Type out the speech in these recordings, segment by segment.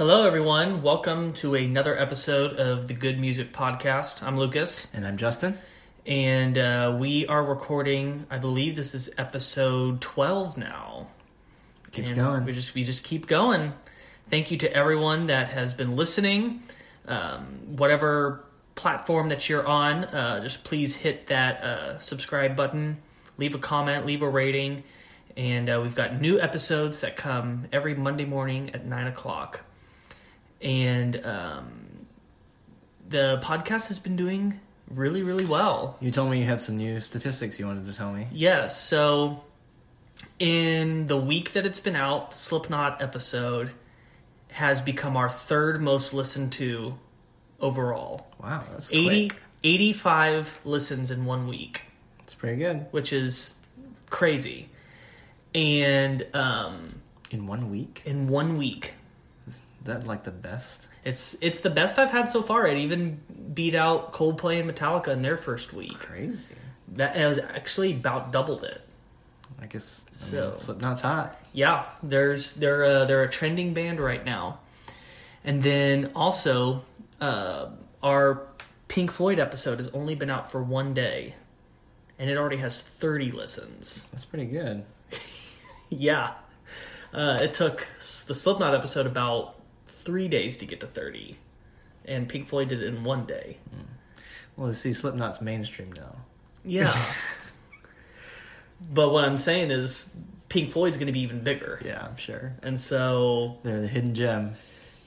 Hello, everyone. Welcome to another episode of the Good Music Podcast. I'm Lucas, And I'm Justin. and uh, we are recording. I believe this is episode 12 now. Keeps and going. We just we just keep going. Thank you to everyone that has been listening. Um, whatever platform that you're on, uh, just please hit that uh, subscribe button, leave a comment, leave a rating, and uh, we've got new episodes that come every Monday morning at nine o'clock. And um, the podcast has been doing really, really well. You told me you had some new statistics you wanted to tell me. Yes. So, in the week that it's been out, the Slipknot episode has become our third most listened to overall. Wow, that's 80, quick. 85 listens in one week, That's pretty good. which is crazy. And um, In one week? in one week, that like the best? it's it's the best I've had so far. It even beat out Coldplay and Metallica in their first week. Crazy. That it was actually about doubled it. I guess I So- mean, Slipknot's hot. Yeah, there's they're a, they're a trending band right now, and then also uh, our Pink Floyd episode has only been out for one day, and it already has 30 listens. That's pretty good. Yeah, uh, it took the Slipknot episode about three days to get to 30, and Pink Floyd did it in one day. Well, see, Slipknot's mainstream now. Yeah, but what I'm saying is Pink Floyd's going to be even bigger, Yeah, I'm sure. and so They're the hidden gem.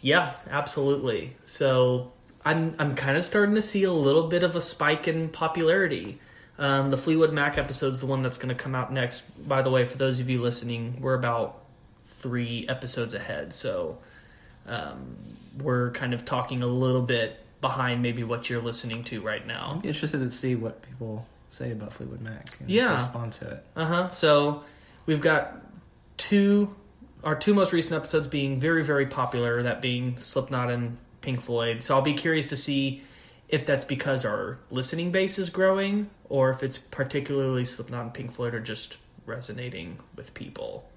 Yeah, absolutely. So I'm I'm kind of starting to see a little bit of a spike in popularity. Um, the Fleetwood Mac episode is the one that's going to come out next. By the way, for those of you listening, we're about three episodes ahead, so um, we're kind of talking a little bit behind maybe what you're listening to right now. I'd be interested to see what people say about Fleetwood Mac and Yeah. respond to it. Uh huh. So we've got two, our two most recent episodes being very, very popular. That being Slipknot and Pink Floyd. So I'll be curious to see if that's because our listening base is growing, or if it's particularly Slipknot and Pink Floyd are just resonating with people.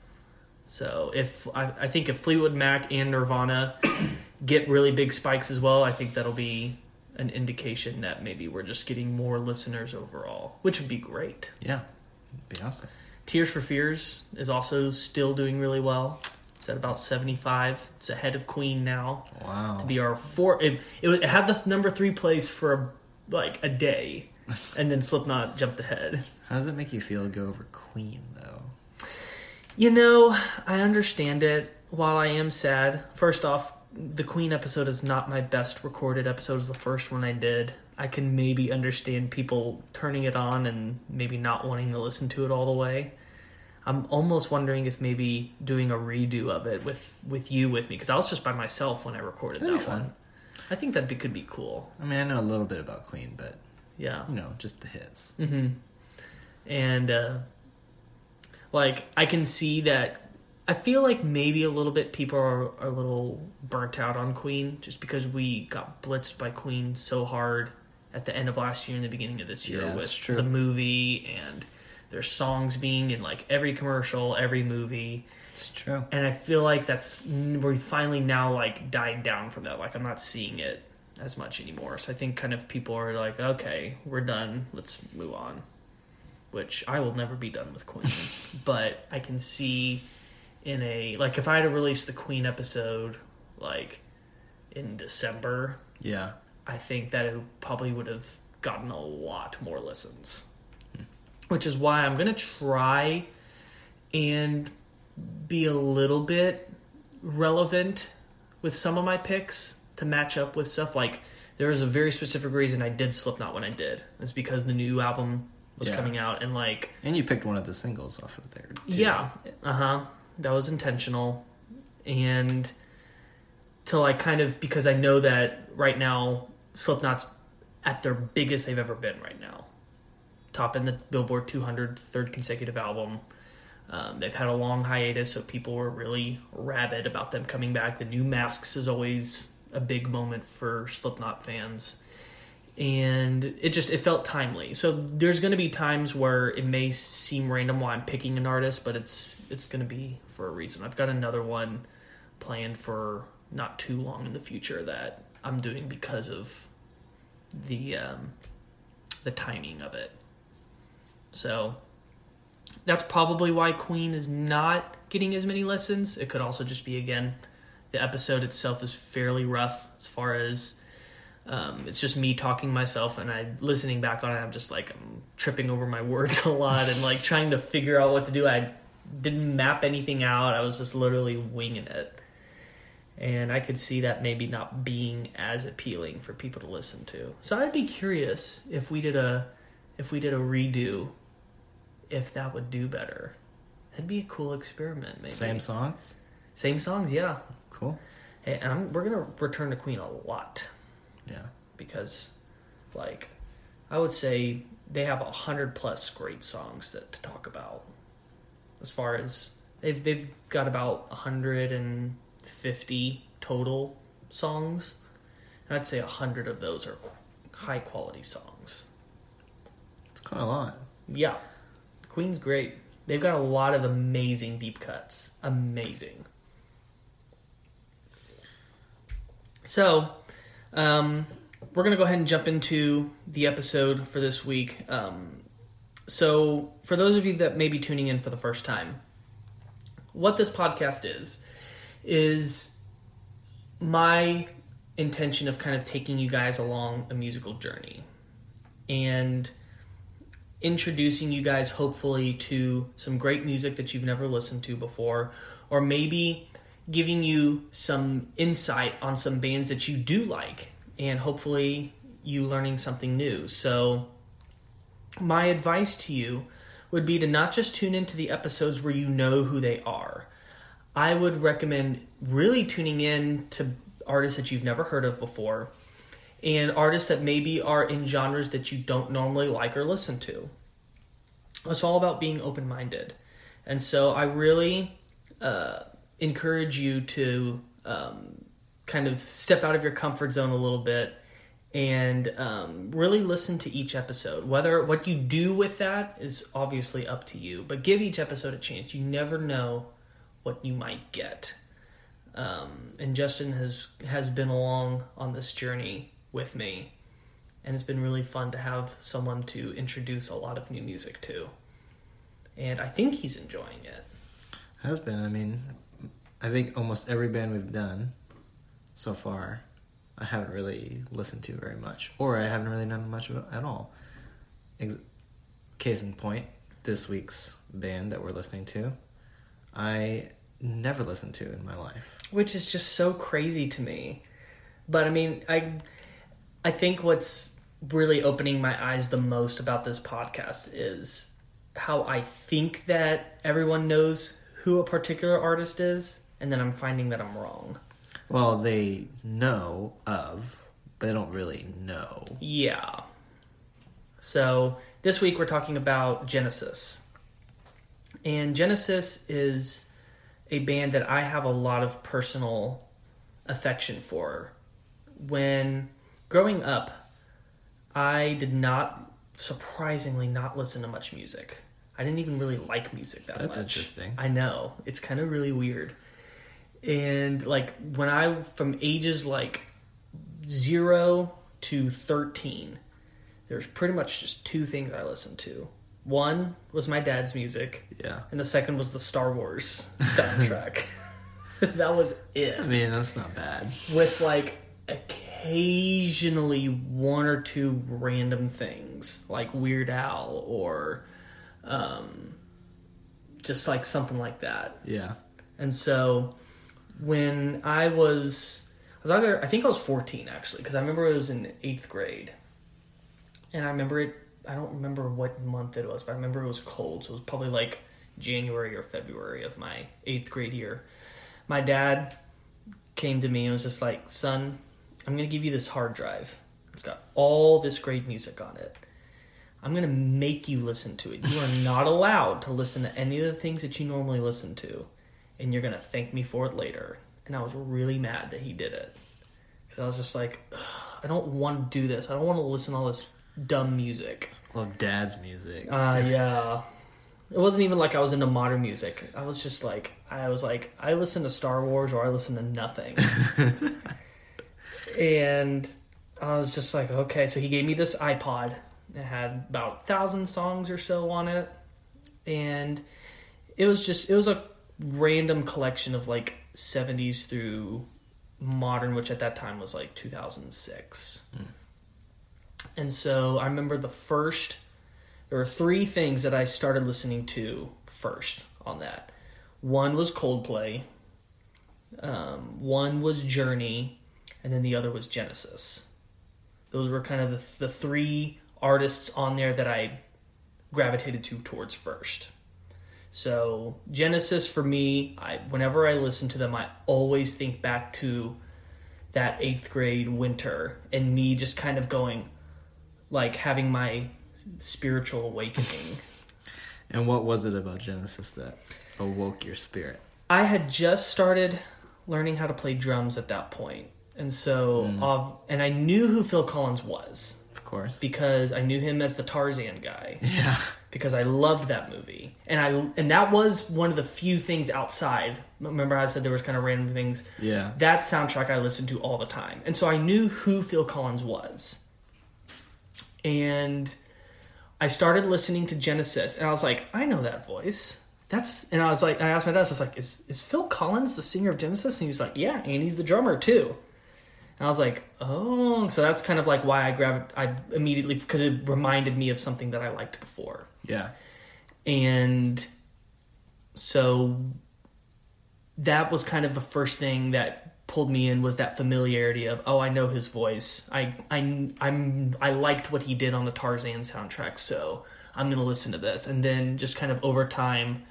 So if I, I think if Fleetwood Mac and Nirvana get really big spikes as well, I think that'll be an indication that maybe we're just getting more listeners overall, which would be great. Yeah, it'd be awesome. Tears for Fears is also still doing really well. It's at about 75. It's ahead of Queen now. Wow. To be our four, it, it, it had the number three place for like a day, and then Slipknot jumped ahead. How does it make you feel to go over Queen, though? You know, I understand it. While I am sad, first off, the Queen episode is not my best recorded episode. It's the first one I did. I can maybe understand people turning it on and maybe not wanting to listen to it all the way. I'm almost wondering if maybe doing a redo of it with with you with me because I was just by myself when I recorded That'd that one. I think that could be cool. I mean, I know a little bit about Queen, but, Yeah. you know, just the hits. hmm And uh, like I can see that. I feel like maybe a little bit people are, are a little burnt out on Queen just because we got blitzed by Queen so hard at the end of last year and the beginning of this year Yeah, with the movie and their songs being in like every commercial, every movie. It's true. And I feel like that's we finally now like died down from that. Like I'm not seeing it as much anymore. So I think kind of people are like, okay, we're done. Let's move on. Which I will never be done with Queen, but I can see in a like if I had to release the Queen episode like in December, Yeah. I think that it probably would have gotten a lot more listens. Hmm. Which is why I'm going to try and be a little bit relevant with some of my picks to match up with stuff. Like, there was a very specific reason I did Slipknot when I did. It's because the new album was Yeah. coming out, and like, And you picked one of the singles off of there. too. yeah, uh huh. That was intentional, and to like kind of because I know that right now Slipknot's at their biggest they've ever been right now, top in the Billboard 200, third consecutive album. Um, they've had a long hiatus, so people were really rabid about them coming back. The new masks is always a big moment for Slipknot fans and it just it felt timely. So there's going to be times where it may seem random why I'm picking an artist, but it's it's going to be for a reason. I've got another one planned for not too long in the future that I'm doing because of the um, the timing of it. So that's probably why Queen is not getting as many listens. It could also just be again the episode itself is fairly rough as far as um, it's just me talking myself and I listening back on it. I'm just like I'm tripping over my words a lot and like trying to figure out what to do. I didn't map anything out. I was just literally winging it. And I could see that maybe not being as appealing for people to listen to. So I'd be curious if we did a if we did a redo if that would do better. That'd be a cool experiment maybe. Same songs. Same songs, yeah. Cool. Hey, and I'm, we're gonna return to Queen a lot Yeah. because, like, I would say they have a hundred plus great songs that to talk about. As far as they've they've got about hundred and fifty total songs, and I'd say a hundred of those are high quality songs. It's quite a lot. Yeah, Queen's great. They've got a lot of amazing deep cuts. Amazing. So, um, we're going to go ahead and jump into the episode for this week. Um, so, for those of you that may be tuning in for the first time, what this podcast is, is my intention of kind of taking you guys along a musical journey. And introducing you guys hopefully to some great music that you've never listened to before or maybe giving you some insight on some bands that you do like and hopefully you learning something new so my advice to you would be to not just tune into the episodes where you know who they are i would recommend really tuning in to artists that you've never heard of before and artists that maybe are in genres that you don't normally like or listen to. It's all about being open minded. And so I really uh, encourage you to um, kind of step out of your comfort zone a little bit and um, really listen to each episode. Whether what you do with that is obviously up to you, but give each episode a chance. You never know what you might get. Um, and Justin has has been along on this journey with me, and it's been really fun to have someone to introduce a lot of new music to. And I think he's enjoying it. Has been. I mean, I think almost every band we've done so far, I haven't really listened to very much, or I haven't really done much of it at all. Ex- case in point, this week's band that we're listening to, I never listened to in my life. which is just so crazy to me. But I mean, I I think what's really opening my eyes the most about this podcast is how I think that everyone knows who a particular artist is, and then I'm finding that I'm wrong. Well, they know of, but they don't really know. Yeah. So this week we're talking about Genesis. And Genesis is a band that I have a lot of personal affection for. When growing up, I did not, surprisingly, not listen to much music. I didn't even really like music that That's much. That's interesting. I know. It's kind of really weird. And like when I, from ages like zero to 13, there's pretty much just two things I listened to. One was my dad's music, Yeah. and the second was the Star Wars soundtrack. that was it. I mean, that's not bad. With like occasionally one or two random things, like Weird Al or um, just like something like that. Yeah. And so when I was, I was either, I think I was 14 actually, because I remember it was in eighth grade. And I remember it, I don't remember what month it was, but I remember it was cold. So it was probably like January or February of my eighth grade year. My dad came to me and was just like, son, I'm to give you this hard drive. It's got all this great music on it. I'm going to make you listen to it. You are not allowed to listen to any of the things that you normally listen to, and you're going to thank me for it later. And I was really mad that he did it. Because I was just like, I don't want to do this. I don't want to listen to all this dumb music. Love dad's music. Uh, yeah. It wasn't even like I was into modern music. I was just like I was like I listen to Star Wars or I listen to nothing. and I was just like, okay. So he gave me this iPod. It had about a thousand songs or so on it, and it was just it was a random collection of like 70s through modern, which at that time was like 2006. And so I remember the first, there were three things that I started listening to first on that. One was Coldplay, um, one was Journey, and then the other was Genesis. Those were kind of the, the three artists on there that I gravitated to towards first. So Genesis for me, I whenever I listen to them, I always think back to that eighth grade winter and me just kind of going, like having my spiritual awakening. And what was it about Genesis that awoke your spirit? I had just started learning how to play drums at that point, and so mm. of and I knew who Phil Collins was Of course. because I knew him as the Tarzan guy. yeah. Because I loved that movie, and I and that was one of the few things outside. Remember, I said there was kind of random things. Yeah. That soundtrack I listened to all the time, and so I knew who Phil Collins was. And I started listening to Genesis, and I was like, I know that voice. That's and I was like, I asked my dad, I was like, is is Phil Collins the singer of Genesis? And he was like, Yeah, and he's the drummer too. And I was like, oh, so that's kind of like why I grabbed, I immediately, because it reminded me of something that I liked before. Yeah. And so that was kind of the first thing that pulled me in was that familiarity of, oh, I know his voice. I, I, I'm, I liked what he did on the Tarzan soundtrack, so I'm going to listen to this. And then just kind of over time,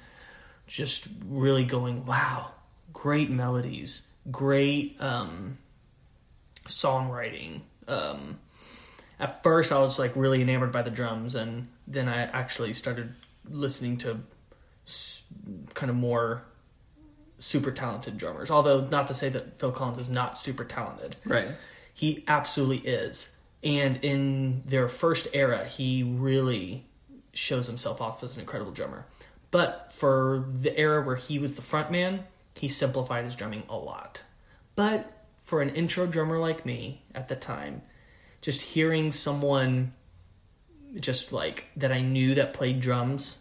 just really going, wow, great melodies, great, um, songwriting. Um, at first, I was like really enamored by the drums, and then I actually started listening to s- kind of more super talented drummers. Although, not to say that Phil Collins is not super talented, Right. he absolutely is. And in their first era, he really shows himself off as an incredible drummer. But for the era where he was the front man, he simplified his drumming a lot. But for an intro drummer like me at the time, just hearing someone just like that I knew that played drums,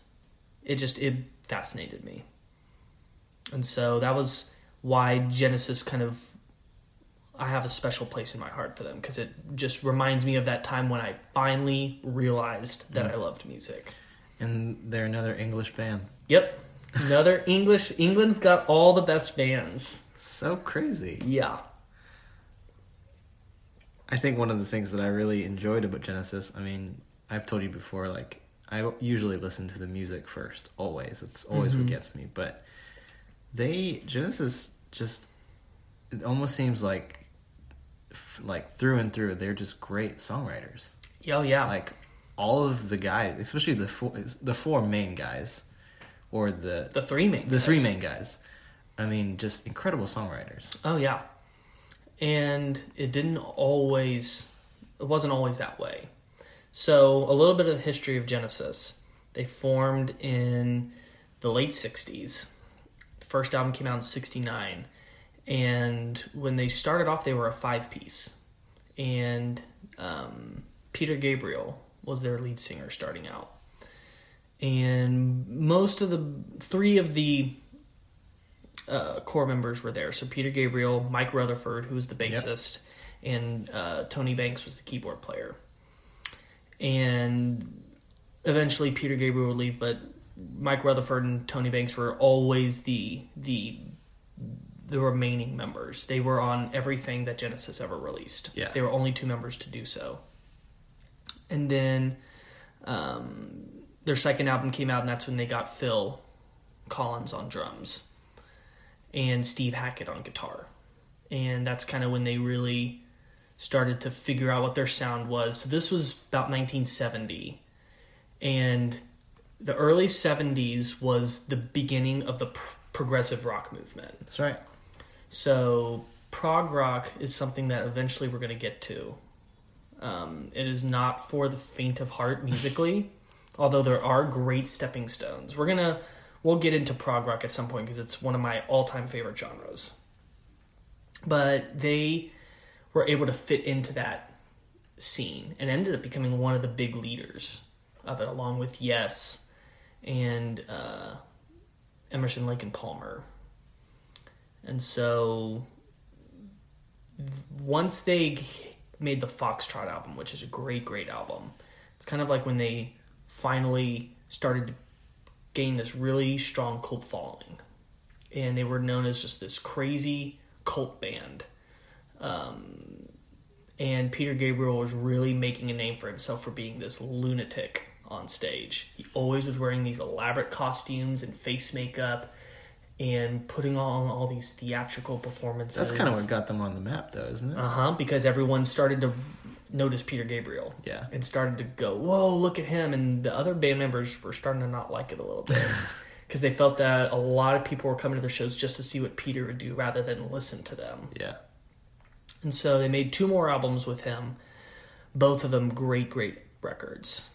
it just it fascinated me. And so that was why Genesis kind of I have a special place in my heart for them because it just reminds me of that time when I finally realized that I loved music. And they're another English band. Yep. Another English England's got all the best bands. So crazy. Yeah. I think one of the things that I really enjoyed about Genesis, I mean, I've told you before, like, I usually listen to the music first, always. It's always what mm-hmm. gets me. But they, Genesis, just, it almost seems like, like through and through, they're just great songwriters. Oh yeah. Like, all of the guys, especially the four, the four main guys, or the, the three main the guys. three main guys. I mean, just incredible songwriters. Oh yeah. And it didn't always it wasn't always that way. So a little bit of the history of Genesis. They formed in the late 60s. First album came out in 69. And when they started off they were a five piece. And um, Peter Gabriel was their lead singer starting out. And most of the three of the uh, core members were there. So Peter Gabriel, Mike Rutherford, who was the bassist, and uh, Tony Banks was the keyboard player. And eventually, Peter Gabriel would leave, but Mike Rutherford and Tony Banks were always the the the remaining members. They were on everything that Genesis ever released. Yeah. They were only two members to do so. And then um, their second album came out, and that's when they got Phil Collins on drums and Steve Hackett on guitar. And that's kind of when they really started to figure out what their sound was. So this was about 1970. And the early 70s was the beginning of the pr- progressive rock movement. That's right. So prog rock is something that eventually we're going to get to. Um, it is not for the faint of heart musically. Although there are great stepping stones. We're gonna we'll get into prog rock at some point because it's one of my all time favorite genres. But they were able to fit into that scene and ended up becoming one of the big leaders of it, along with Yes and uh, Emerson, Lake and Palmer. And so once they made the Foxtrot album, which is a great, great album, it's kind of like when they finally started to gain this really strong cult following. And they were known as just this crazy cult band. Um, and Peter Gabriel was really making a name for himself for being this lunatic on stage. He always was wearing these elaborate costumes and face makeup and putting on all these theatrical performances. That's kind of what got them on the map, though, isn't it? Uh huh. Because everyone started to notice Peter Gabriel. Yeah. And started to go, whoa, look at him. And the other band members were starting to not like it a little bit. Because they felt that a lot of people were coming to their shows just to see what Peter would do rather than listen to them. Yeah. And so they made two more albums with him, both of them great, great records.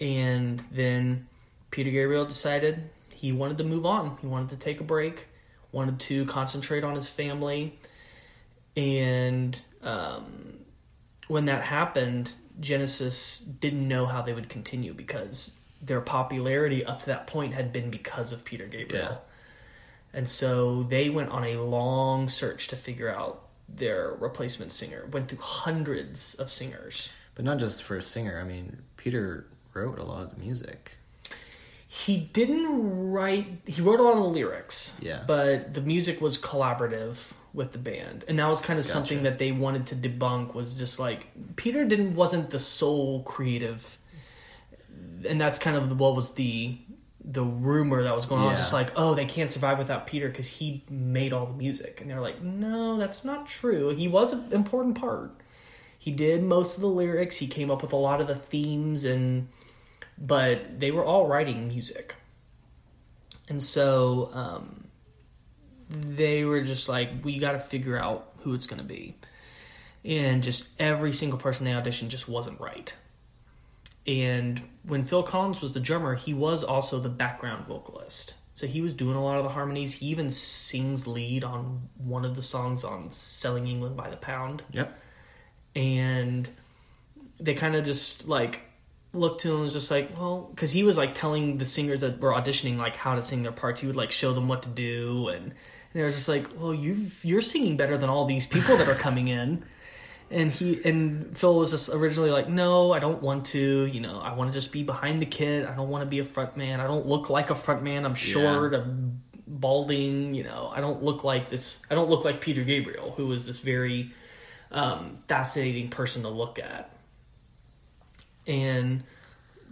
And then Peter Gabriel decided he wanted to move on. He wanted to take a break, wanted to concentrate on his family. And um, when that happened, Genesis didn't know how they would continue because their popularity up to that point had been because of Peter Gabriel. Yeah. And so they went on a long search to figure out their replacement singer. Went through hundreds of singers. But not just for a singer. I mean, Peter wrote a lot of the music. He didn't write. He wrote a lot of the lyrics. Yeah. But the music was collaborative with the band, and that was kind of something that they wanted to debunk. Was just like Peter didn't wasn't the sole creative, and that's kind of what was the the rumor that was going on. Just like, oh, they can't survive without Peter because he made all the music, and they're like, no, that's not true. He was an important part. He did most of the lyrics. He came up with a lot of the themes and but they were all writing music. And so um, they were just like, we got to figure out who it's going to be. And just every single person they auditioned just wasn't right. And when Phil Collins was the drummer, he was also the background vocalist. So he was doing a lot of the harmonies. He even sings lead on one of the songs on Selling England by the Pound Yep. and they kind of just like looked to him and was just like, well, because he was like telling the singers that were auditioning like how to sing their parts. He would like show them what to do, and, and they were just like, well, you've you're singing better than all these people that are coming in. And he and Phil was just originally like, no, I don't want to. You know, I want to just be behind the kid. I don't want to be a front man. I don't look like a front man. I'm short. I'm balding. You know, I don't look like this. I don't look like Peter Gabriel, who was this very um, fascinating person to look at. And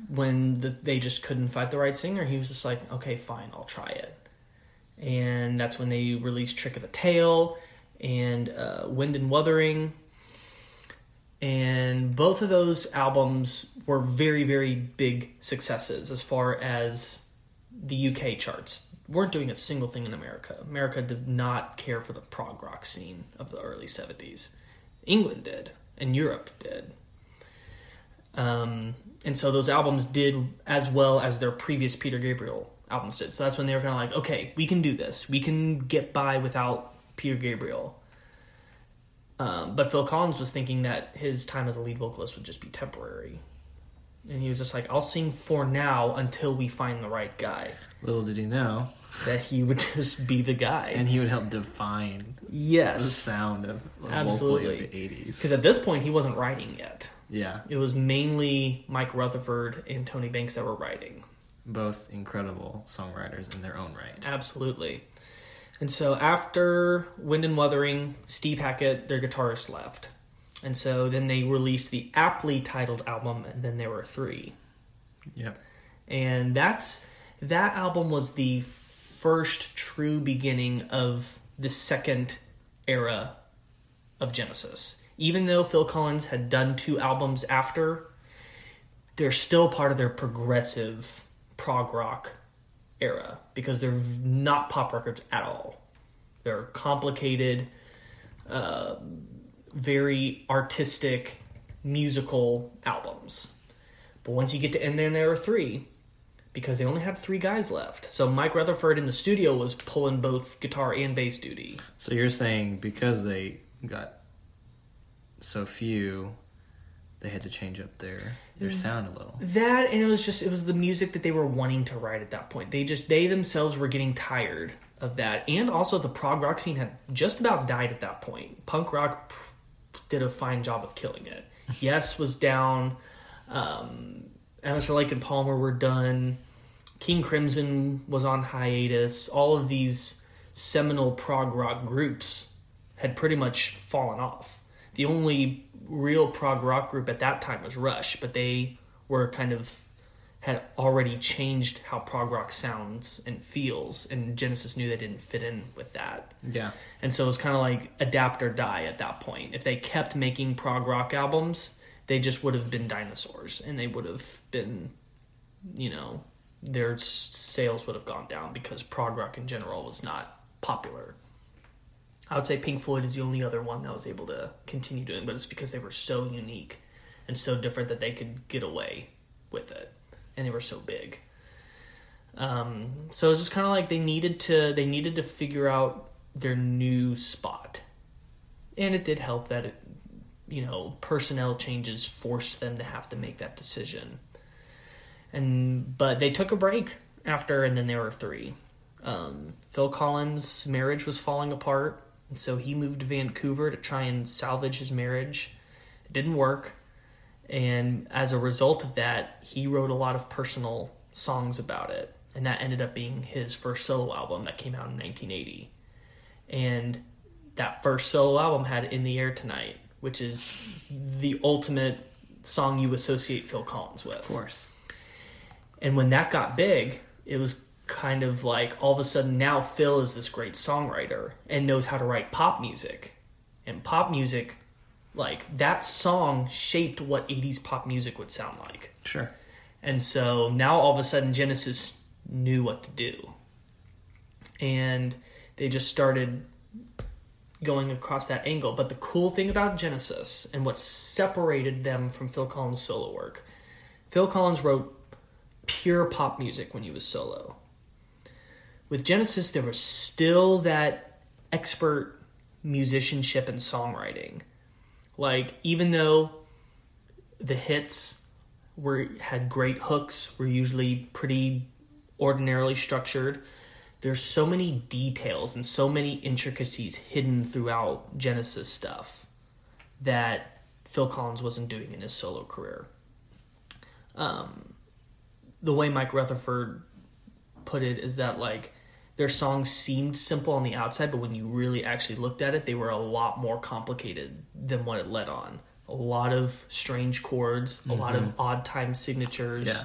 when the, they just couldn't find the right singer, he was just like, okay, fine, I'll try it. And that's when they released Trick of the Tail and uh, Wind and Wuthering. And both of those albums were very, very big successes as far as the UK charts. Weren't doing a single thing in America. America did not care for the prog rock scene of the early 70s. England did, and Europe did. Um, and so those albums did as well as their previous Peter Gabriel albums did. So that's when they were kind of like, okay, we can do this. We can get by without Peter Gabriel. Um, but Phil Collins was thinking that his time as a lead vocalist would just be temporary. And he was just like, I'll sing for now until we find the right guy. Little did he know. That he would just be the guy. And he would help define yes. the sound of, Absolutely. of the 80s. Because at this point, he wasn't writing yet. Yeah. It was mainly Mike Rutherford and Tony Banks that were writing. Both incredible songwriters in their own right. Absolutely. And so after Wind and Wuthering, Steve Hackett, their guitarist, left. And so then they released the aptly titled album, and then there were three. Yep. And that's that album was the first true beginning of the second era of Genesis. Even though Phil Collins had done two albums after, they're still part of their progressive prog rock era because they're not pop records at all. They're complicated, uh, very artistic, musical albums. But once you get to end there, there are three because they only had three guys left. So Mike Rutherford in the studio was pulling both guitar and bass duty. So you're saying because they got so few, they had to change up their their sound a little. That and it was just it was the music that they were wanting to write at that point. They just they themselves were getting tired of that, and also the prog rock scene had just about died at that point. Punk rock did a fine job of killing it. yes was down. Um, Emerson, Lake and Palmer were done. King Crimson was on hiatus. All of these seminal prog rock groups had pretty much fallen off. The only real prog rock group at that time was Rush, but they were kind of had already changed how prog rock sounds and feels, and Genesis knew they didn't fit in with that. Yeah. And so it was kind of like adapt or die at that point. If they kept making prog rock albums, they just would have been dinosaurs and they would have been, you know, their sales would have gone down because prog rock in general was not popular. I would say Pink Floyd is the only other one that was able to continue doing, but it's because they were so unique and so different that they could get away with it, and they were so big. Um, so it was just kind of like they needed to they needed to figure out their new spot, and it did help that it, you know personnel changes forced them to have to make that decision. And but they took a break after, and then there were three. Um, Phil Collins' marriage was falling apart, and so he moved to Vancouver to try and salvage his marriage. It didn't work, and as a result of that, he wrote a lot of personal songs about it, and that ended up being his first solo album that came out in 1980. And that first solo album had "In the Air Tonight," which is the ultimate song you associate Phil Collins with. Of course. And when that got big, it was kind of like all of a sudden now Phil is this great songwriter and knows how to write pop music. And pop music, like that song shaped what 80s pop music would sound like. Sure. And so now all of a sudden Genesis knew what to do. And they just started going across that angle. But the cool thing about Genesis and what separated them from Phil Collins' solo work, Phil Collins wrote pure pop music when he was solo. With Genesis, there was still that expert musicianship and songwriting. Like, even though the hits were had great hooks, were usually pretty ordinarily structured. There's so many details and so many intricacies hidden throughout Genesis stuff that Phil Collins wasn't doing in his solo career. Um, the way Mike Rutherford put it is that like their songs seemed simple on the outside, but when you really actually looked at it, they were a lot more complicated than what it led on. A lot of strange chords, a lot of mm-hmm. odd time signatures. Yeah.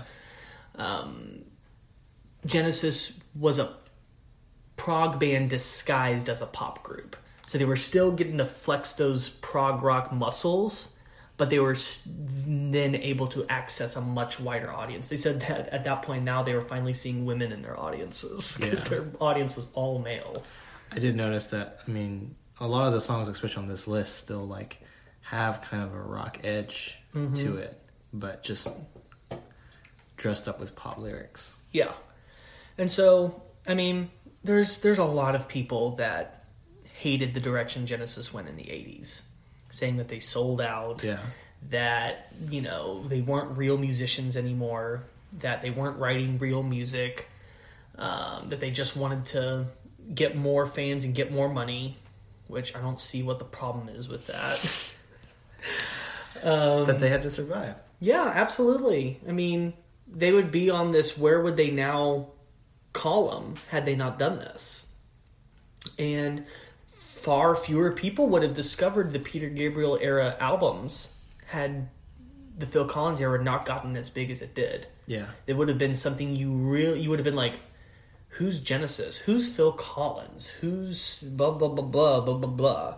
Um, Genesis was a prog band disguised as a pop group. So they were still getting to flex those prog rock muscles, but they were then able to access a much wider audience. They said that at that point now they were finally seeing women in their audiences because Yeah. their audience was all male. I did notice that. I mean, a lot of the songs, especially on this list, still like have kind of a rock edge mm-hmm. to it, but just dressed up with pop lyrics. Yeah. And so, I mean, there's there's a lot of people that hated the direction Genesis went in the 80s, saying that they sold out, Yeah. that, you know, they weren't real musicians anymore, that they weren't writing real music, um, that they just wanted to get more fans and get more money, which I don't see what the problem is with that. but they had to survive. Yeah, absolutely. I mean, they would be on this where would they now column had they not done this? And far fewer people would have discovered the Peter Gabriel era albums had the Phil Collins era not gotten as big as it did. Yeah. It would have been something you really you would have been like, who's Genesis? Who's Phil Collins? Who's blah blah blah blah blah blah blah.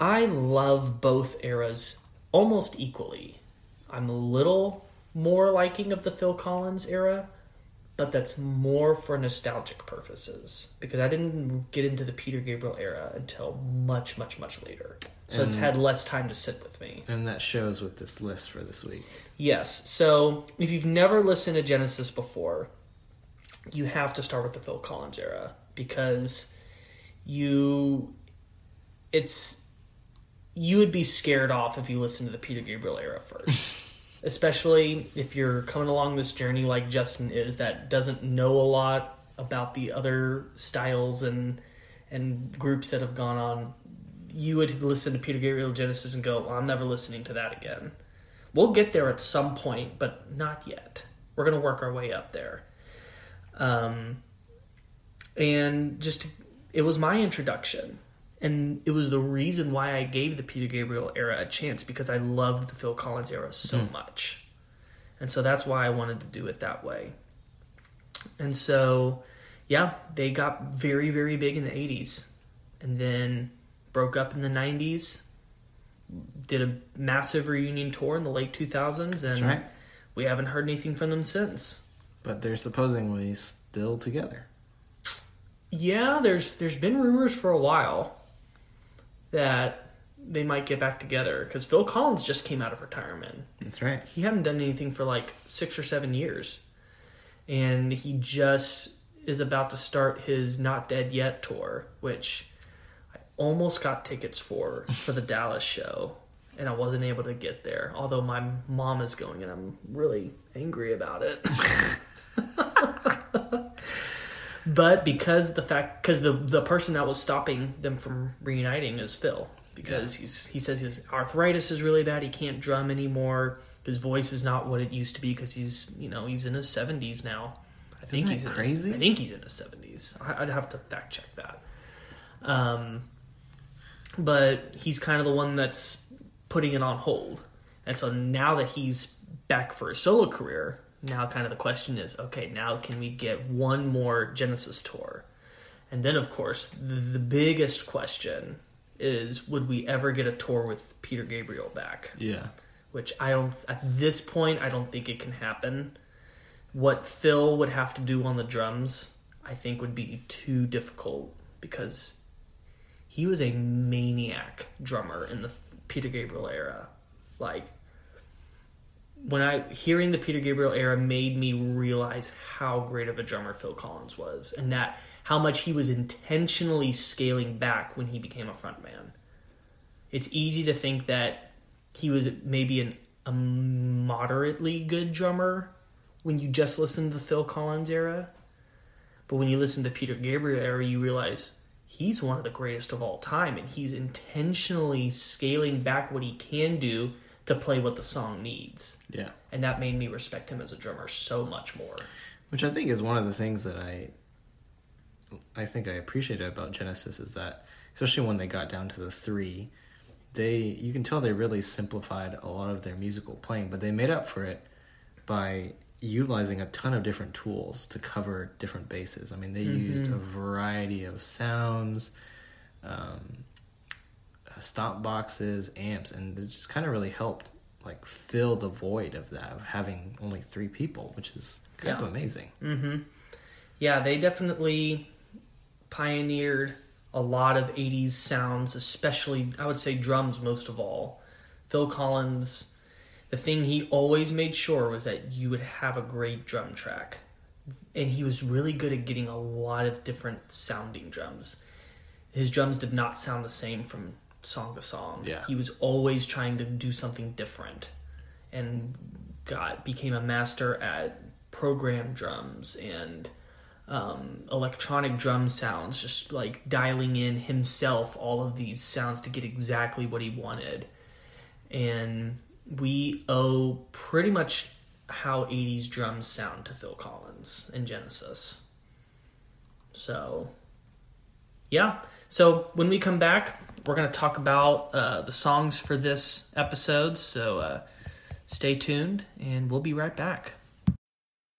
I love both eras almost equally. I'm a little more liking of the Phil Collins era, but that's more for nostalgic purposes because I didn't get into the Peter Gabriel era until much much much later. So it's had less time to sit with me. And that shows with this list for this week. Yes. So if you've never listened to Genesis before, you have to start with the Phil Collins era because you it's you would be scared off if you listened to the Peter Gabriel era first. Especially if you're coming along this journey like Justin is that doesn't know a lot about the other styles and and groups that have gone on. You would listen to Peter Gabriel Genesis and go, well, I'm never listening to that again. We'll get there at some point, but not yet. We're going to work our way up there. Um, and just it was my introduction, and it was the reason why I gave the Peter Gabriel era a chance because I loved the Phil Collins era so mm-hmm. much, and so that's why I wanted to do it that way. And so, yeah, they got very very big in the '80s, and then broke up in the '90s. Did a massive reunion tour in the late 2000s, and right. we haven't heard anything from them since. But they're supposedly still together. Yeah, there's there's been rumors for a while that they might get back together because Phil Collins just came out of retirement. That's right. He hadn't done anything for like six or seven years, and he just is about to start his Not Dead Yet tour, which I almost got tickets for for the Dallas show, and I wasn't able to get there. Although my mom is going, and I'm really angry about it. but because the fact because the the person that was stopping them from reuniting is Phil. Because he's he says his arthritis is really bad. He can't drum anymore. His voice is not what it used to be because he's you know he's in his 70s now. I think that he's in crazy? his, I think he's in his 70s I- I'd have to fact check that. Um but he's kind of the one that's putting it on hold. And so now that he's back for a solo career now kind of the question is okay now can we get one more genesis tour and then of course the, the biggest question is would we ever get a tour with peter gabriel back Yeah. which i don't at this point i don't think it can happen what phil would have to do on the drums i think would be too difficult because he was a maniac drummer in the Peter Gabriel era. Like when I hearing the Peter Gabriel era made me realize how great of a drummer Phil Collins was and that how much he was intentionally scaling back when he became a frontman. It's easy to think that he was maybe an, a moderately good drummer when you just listen to the Phil Collins era. But when you listen to Peter Gabriel era, you realize he's one of the greatest of all time, and he's intentionally scaling back what he can do to play what the song needs. Yeah. And that made me respect him as a drummer so much more. Which I think is one of the things that I I think I appreciated about Genesis is that especially when they got down to the 3 they you can tell they really simplified a lot of their musical playing but they made up for it by utilizing a ton of different tools to cover different bases. I mean, they used a variety of sounds, um, stomp boxes, amps, and it just kind of really helped like fill the void of that of having only three people, which is kind Yeah. of amazing. Mm-hmm. Yeah, they definitely pioneered a lot of 80s sounds, especially, I would say, drums most of all. Phil Collins, the thing he always made sure was that you would have a great drum track. And he was really good at getting a lot of different sounding drums. His drums did not sound the same from song to song. Yeah. He was always trying to do something different and got became a master at program drums and um, electronic drum sounds, just like dialing in himself all of these sounds to get exactly what he wanted. And we owe pretty much how 80s drums sound to Phil Collins and Genesis. So, yeah. So, when we come back, we're going to talk about uh, the songs for this episode. So, uh, stay tuned and we'll be right back.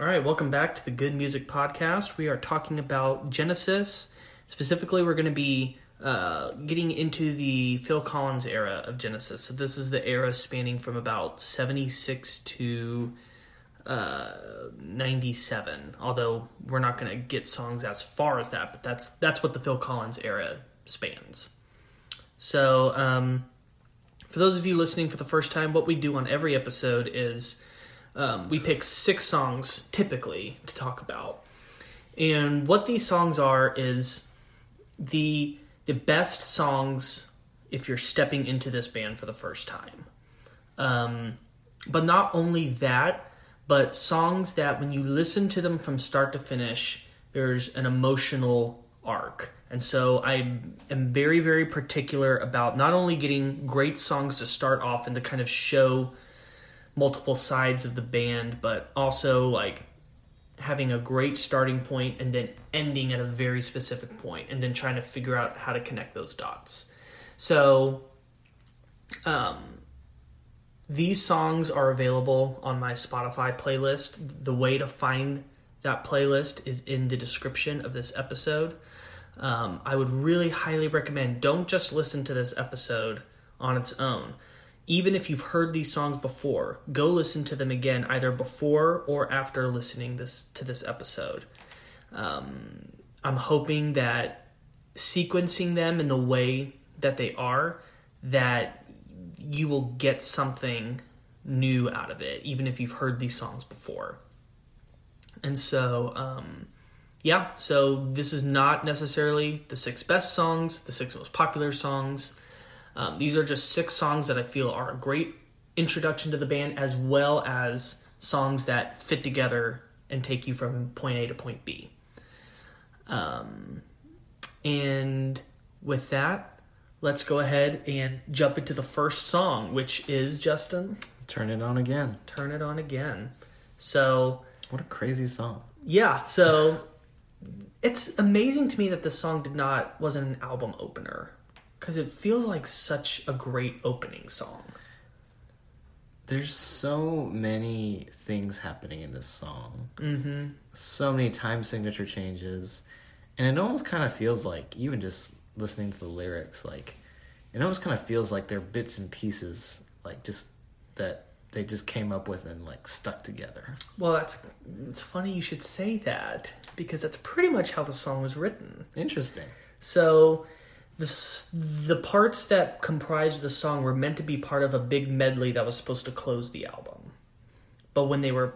All right, welcome back to the Good Music Podcast. We are talking about Genesis. Specifically, we're going to be uh, getting into the Phil Collins era of Genesis. So, this is the era spanning from about 76 to uh, 97. Although, we're not going to get songs as far as that, but that's, that's what the Phil Collins era spans. So, um, for those of you listening for the first time, what we do on every episode is um, we pick six songs typically to talk about. And what these songs are is the the best songs if you're stepping into this band for the first time. Um, but not only that, but songs that when you listen to them from start to finish, there's an emotional arc. And so I am very, very particular about not only getting great songs to start off and to kind of show multiple sides of the band, but also like having a great starting point and then ending at a very specific point and then trying to figure out how to connect those dots. So um these songs are available on my Spotify playlist. The way to find that playlist is in the description of this episode. Um, I would really highly recommend don't just listen to this episode on its own even if you've heard these songs before, go listen to them again either before or after listening this to this episode. Um, I'm hoping that sequencing them in the way that they are, that you will get something new out of it, even if you've heard these songs before. And so, um, yeah, so this is not necessarily the six best songs, the six most popular songs. Um, these are just six songs that I feel are a great introduction to the band, as well as songs that fit together and take you from point A to point B. Um, and with that, let's go ahead and jump into the first song, which is Justin. Turn it on again. Turn it on again. So, what a crazy song. Yeah, so it's amazing to me that this song did not wasn't an album opener because it feels like such a great opening song. There's so many things happening in this song. Mm-hmm. So many time signature changes, and it almost kind of feels like even just listening to the lyrics, like it almost kind of feels like they're bits and pieces, like just that they just came up with and like stuck together. Well, that's it's funny you should say that because that's pretty much how the song was written. Interesting. So the the parts that comprised the song were meant to be part of a big medley that was supposed to close the album. But when they were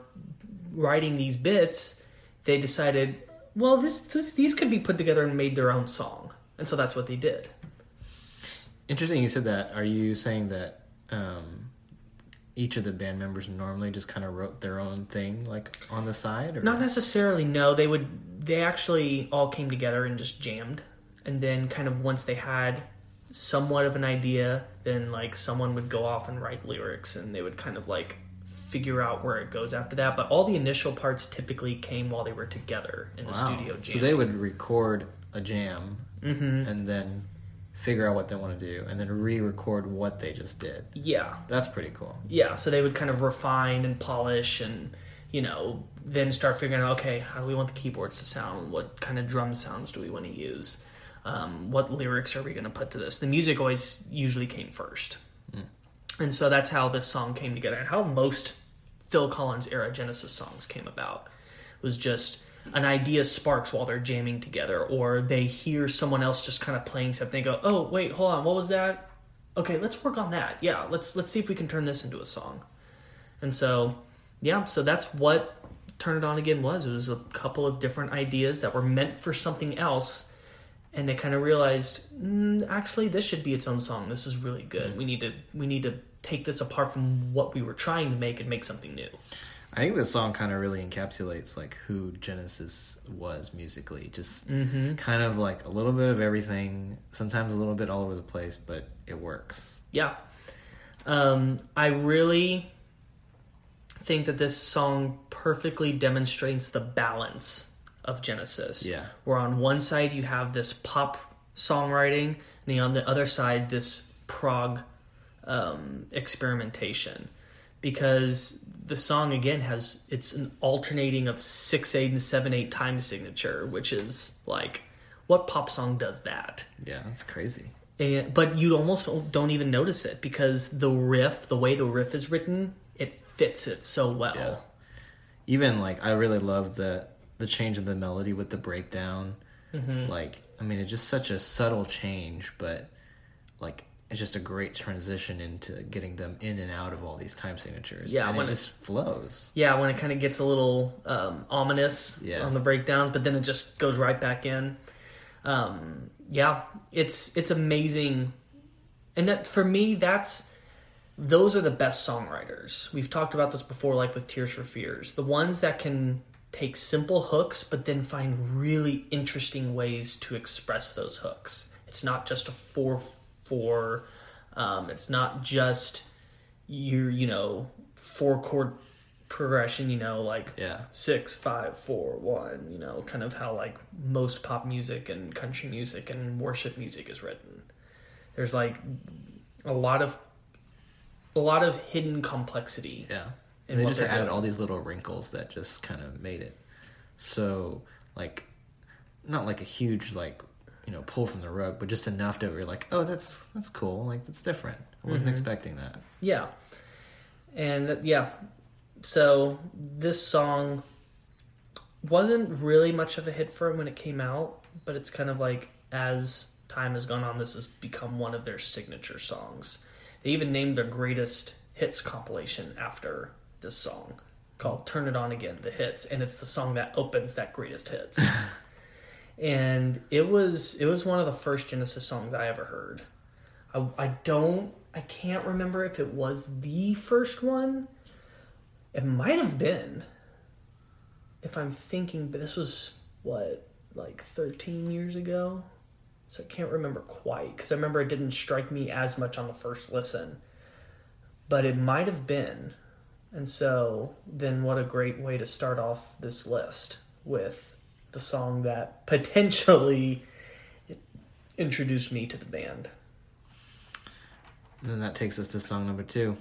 writing these bits, they decided, well, this, this these could be put together and made their own song, and so that's what they did. Interesting, you said that. Are you saying that um, each of the band members normally just kind of wrote their own thing, like on the side? Or? Not necessarily. No, they would. They actually all came together and just jammed and then kind of once they had somewhat of an idea, then like someone would go off and write lyrics and they would kind of like figure out where it goes after that. But all the initial parts typically came while they were together in the wow. studio. Jamming. So they would record a jam mm-hmm. and then figure out what they want to do and then re-record what they just did. Yeah, that's pretty cool. Yeah, so they would kind of refine and polish and you know then start figuring out okay how do we want the keyboards to sound what kind of drum sounds do we want to use um, what lyrics are we going to put to this? The music always usually came first. Mm. And so that's how this song came together and how most Phil Collins era Genesis songs came about. it was just an idea sparks while they're jamming together or they hear someone else just kind of playing something they go, "Oh, wait, hold on. What was that?" Okay, let's work on that. Yeah, let's let's see if we can turn this into a song. And so, yeah, so that's what Turn It On Again was. It was a couple of different ideas that were meant for something else and they kind of realized mm, actually this should be its own song this is really good we need to we need to take this apart from what we were trying to make and make something new I think this song kind of really encapsulates like who Genesis was musically. Just Mm-hmm. kind of like a little bit of everything, sometimes a little bit all over the place, but it works. Yeah. Um, I really think that this song perfectly demonstrates the balance of Genesis. Yeah. Where on one side you have this pop songwriting, and on the other side this prog um, experimentation. Because the song again has it's an alternating of six eight and seven eight time signature, which is like what pop song does that? Yeah, that's crazy. and but you almost don't even notice it because the riff, the way the riff is written, it fits it so well. Yeah. Even like I really love the the change in the melody with the breakdown. Mm-hmm. Like I mean, it's just such a subtle change, but like it's just a great transition into getting them in and out of all these time signatures. Yeah, and when it it- just flows. Yeah, when it kind of gets a little um, ominous Yeah. on the breakdowns, but then it just goes right back in. Um, yeah, it's it's amazing, and that for me, that's those are the best songwriters. We've talked about this before, like with Tears for Fears, the ones that can take simple hooks, but then find really interesting ways to express those hooks. It's not just a four four. Um, it's not just your you know four chord progression you know like Yeah. six five four one you know kind of how like most pop music and country music and worship music is written there's like a lot of a lot of hidden complexity Yeah. And they just added doing. all these little wrinkles that just kind of made it so like not like a huge like you know pull from the rug, but just enough that we're like, oh, that's that's cool. Like that's different. I wasn't expecting that. Yeah. And uh, yeah. So this song wasn't really much of a hit for him when it came out, but it's kind of like as time has gone on, this has become one of their signature songs. They even named their greatest hits compilation after this song called Turn It On Again, the hits, and it's the song that opens that greatest hits. and it was it was one of the first Genesis songs I ever heard. I, I don't I can't remember if it was the first one. It might have been. If I'm thinking, but this was what like 13 years ago. So I can't remember quite cuz I remember it didn't strike me as much on the first listen. But it might have been. And so then what a great way to start off this list with the song that potentially introduced me to the band. And then that takes us to song number two.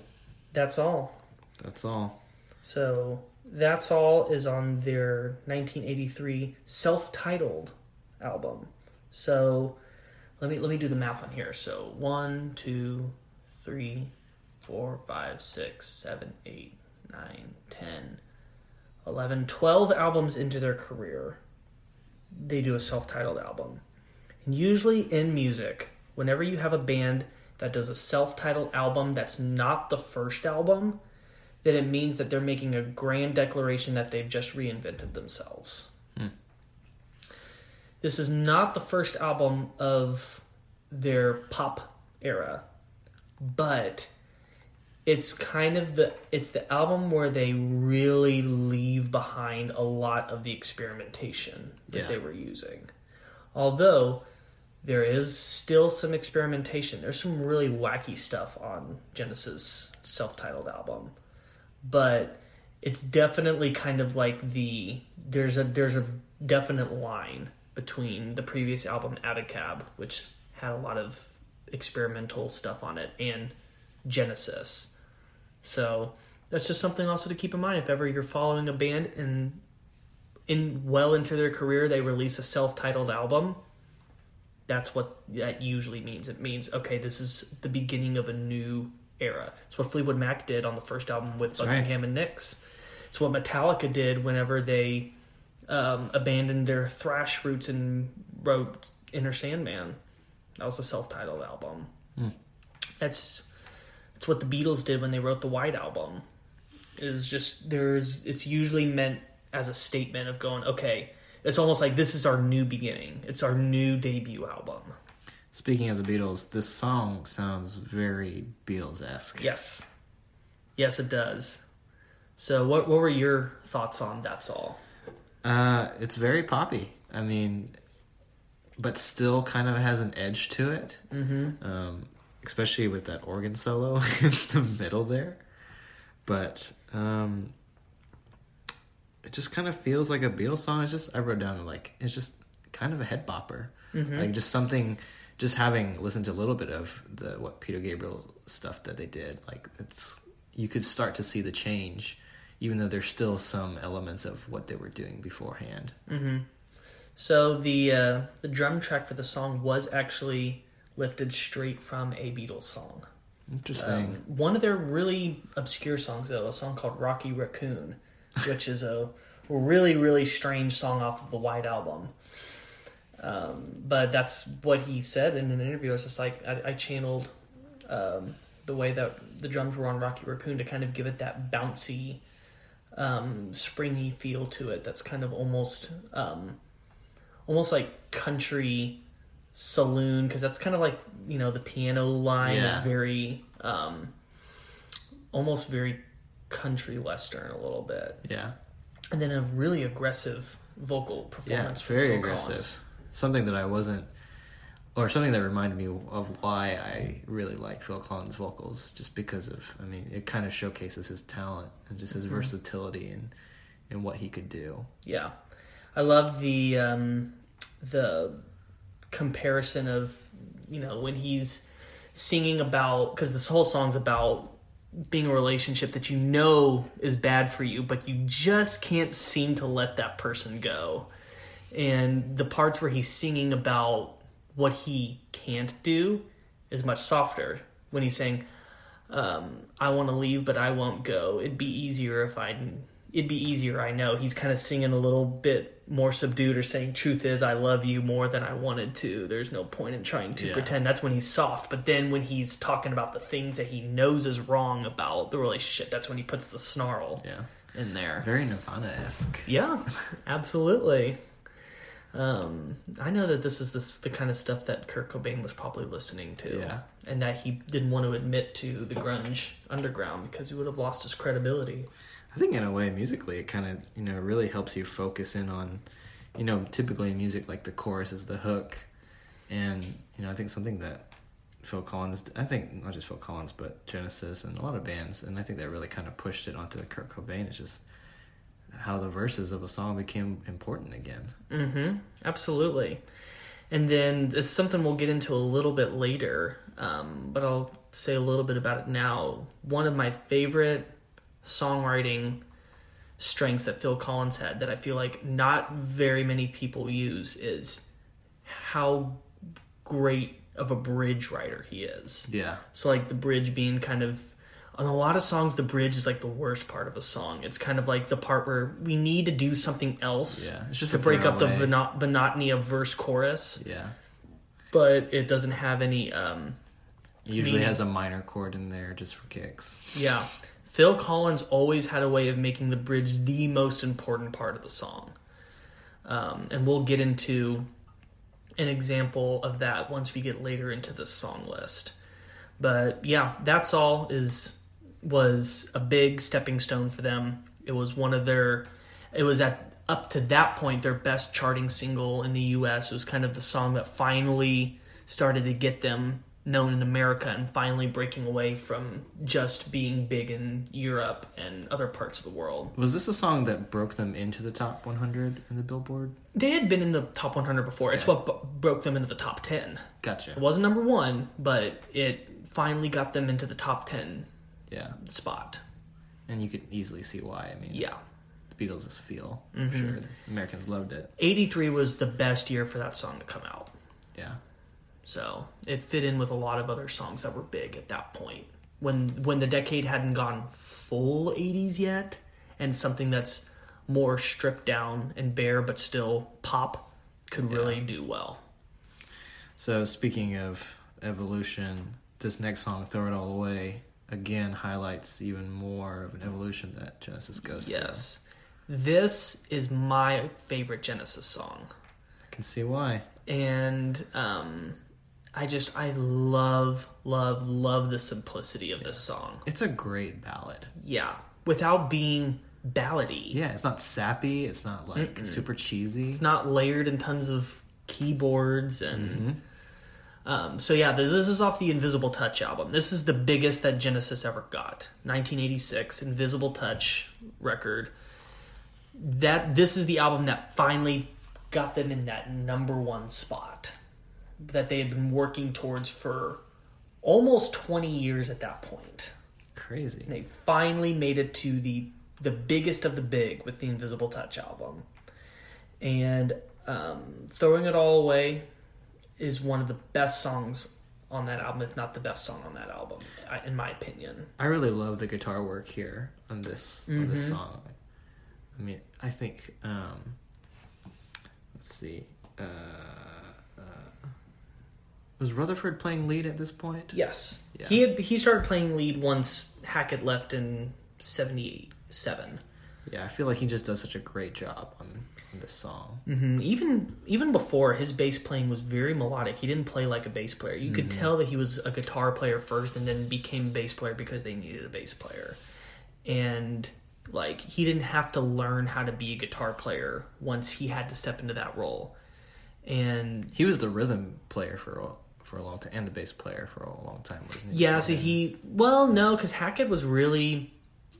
That's all. That's all. So that's all is on their 1983 self-titled album. So let me let me do the math on here. So one, two, three, four, five, six, seven, eight, nine, ten, eleven, twelve albums into their career, they do a self-titled album. And usually in music, whenever you have a band that does a self-titled album that's not the first album, then it means that they're making a grand declaration that they've just reinvented themselves. Hmm. This is not the first album of their pop era, but it's kind of the it's the album where they really leave behind a lot of the experimentation that Yeah. they were using. Although there is still some experimentation. There's some really wacky stuff on Genesis self-titled album but it's definitely kind of like the there's a there's a definite line between the previous album Abacab, which had a lot of experimental stuff on it, and Genesis. So that's just something also to keep in mind if ever you're following a band and in well into their career they release a self-titled album. That's what that usually means. It means okay, this is the beginning of a new era. It's what Fleetwood Mac did on the first album with right. Buckingham and Nicks. It's what Metallica did whenever they um, abandoned their thrash roots and wrote Enter Sandman. That was a self-titled album. That's that's what the Beatles did when they wrote the White Album. Is just there's it's usually meant as a statement of going okay. It's almost like this is our new beginning. It's our new debut album. Speaking of the Beatles, this song sounds very Beatles esque. Yes. Yes, it does. So, what what were your thoughts on That's All? Uh, it's very poppy. I mean, but still kind of has an edge to it. Mm-hmm. Um, especially with that organ solo in the middle there. But um, it just kind of feels like a Beatles song. It's just I wrote down like it's just kind of a head bopper, like just something. Just having listened to a little bit of the what Peter Gabriel stuff that they did, like it's you could start to see the change, even though there's still some elements of what they were doing beforehand. So the uh, the drum track for the song was actually lifted straight from a Beatles song. Interesting. Um, one of their really obscure songs, though, a song called "Rocky Raccoon," which is a really really strange song off of the White Album. Um, but that's what he said in an interview. It's just like I, I channeled um, the way that the drums were on Rocky Raccoon to kind of give it that bouncy, um, springy feel to it. That's kind of almost um, almost like country saloon because that's kind of like you know the piano line Yeah. is very um, almost very country western a little bit, yeah. and then a really aggressive vocal performance. from very aggressive. Collins. Something that I wasn't, or something that reminded me of why I really like Phil Collins' vocals, just because of, I mean, it kind of showcases his talent and just his versatility and and what he could do. Yeah, I love the um, the comparison of you know when he's singing about because this whole song's about being a relationship that you know is bad for you, but you just can't seem to let that person go. And the parts where he's singing about what he can't do is much softer. When he's saying, um, "I want to leave, but I won't go," it'd be easier if I. It'd be easier, I know. He's kind of singing a little bit more subdued, or saying, "Truth is, I love you more than I wanted to." There's no point in trying to Yeah. pretend. That's when he's soft. But then when he's talking about the things that he knows is wrong about the relationship, that's when he puts the snarl Yeah, in there. very Nirvana esque. Yeah, absolutely. Um, I know that this is this the kind of stuff that Kurt Cobain was probably listening to, Yeah. and that he didn't want to admit to the grunge underground because he would have lost his credibility. I think in a way, musically, it kind of you know really helps you focus in on, you know, typically in music like the chorus is the hook, and you know I think something that Phil Collins, I think not just Phil Collins but Genesis and a lot of bands, and I think that really kind of pushed it onto Kurt Cobain. It's just how the verses of a song became important again. Mm-hmm. Absolutely. And then it's something we'll get into a little bit later, um, but I'll say a little bit about it now. One of my favorite songwriting strengths that Phil Collins had that I feel like not very many people use is how great of a bridge writer he is. Yeah, So like the bridge being kind of on a lot of songs the bridge is like the worst part of a song. It's kind of like the part where we need to do something else Yeah, it's just to break up the throwaway. monotony of verse chorus, yeah. but it doesn't have any um It usually Meaning- has a minor chord in there just for kicks. yeah. Phil Collins always had a way of making the bridge the most important part of the song. Um, and we'll get into an example of that once we get later into the song list. But yeah, that's all is was a big stepping stone for them. It was one of their it was at up to that point their best charting single in the US. It was kind of the song that finally started to get them known in America and finally breaking away from just being big in Europe and other parts of the world. Was this a song that broke them into the top 100 in the Billboard? They had been in the top 100 before. It's what b- broke them into the top 10. Gotcha. It wasn't number 1, but it finally got them into the top 10 Yeah, spot. and you could easily see why. I mean, Yeah. the Beatles is feel. I'm mm-hmm. sure Americans loved it. 83 was the best year for that song to come out. Yeah, So it fit in with a lot of other songs that were big at that point. When when the decade hadn't gone full 80s yet, and something that's more stripped down and bare but still pop could really do well. So speaking of evolution, this next song, "Throw It All Away," again highlights even more of an evolution that Genesis goes through. Yes. This is my favorite Genesis song. I can see why. and um, I just I love love love the simplicity of this song. It's a great ballad. Yeah, without being ballady. Yeah, it's not sappy. It's not like super cheesy. It's not layered in tons of keyboards and. Um, so yeah, this this is off the Invisible Touch album. This is the biggest that Genesis ever got. 1986 Invisible Touch record. That this is the album that finally got them in that number one spot that they had been working towards for almost 20 years at that point. Crazy. They finally made it to the the biggest of the big with the Invisible Touch album, and um, throwing it all away is one of the best songs on that album, if not the best song on that album, in my opinion. I really love the guitar work here on this on this song. I mean, I think um, let's see. Uh, was Rutherford playing lead at this point? Yes, Yeah. he had he started playing lead once Hackett left in '77. Yeah, I feel like he just does such a great job on, on this song. hmm Even even before his bass playing was very melodic. He didn't play like a bass player. You could tell that he was a guitar player first, and then became a bass player because they needed a bass player. And like he didn't have to learn how to be a guitar player once he had to step into that role. And He was the rhythm player for a, for a long time, and the bass player for a long time, wasn't he? yeah, so he well no, because Hackett was really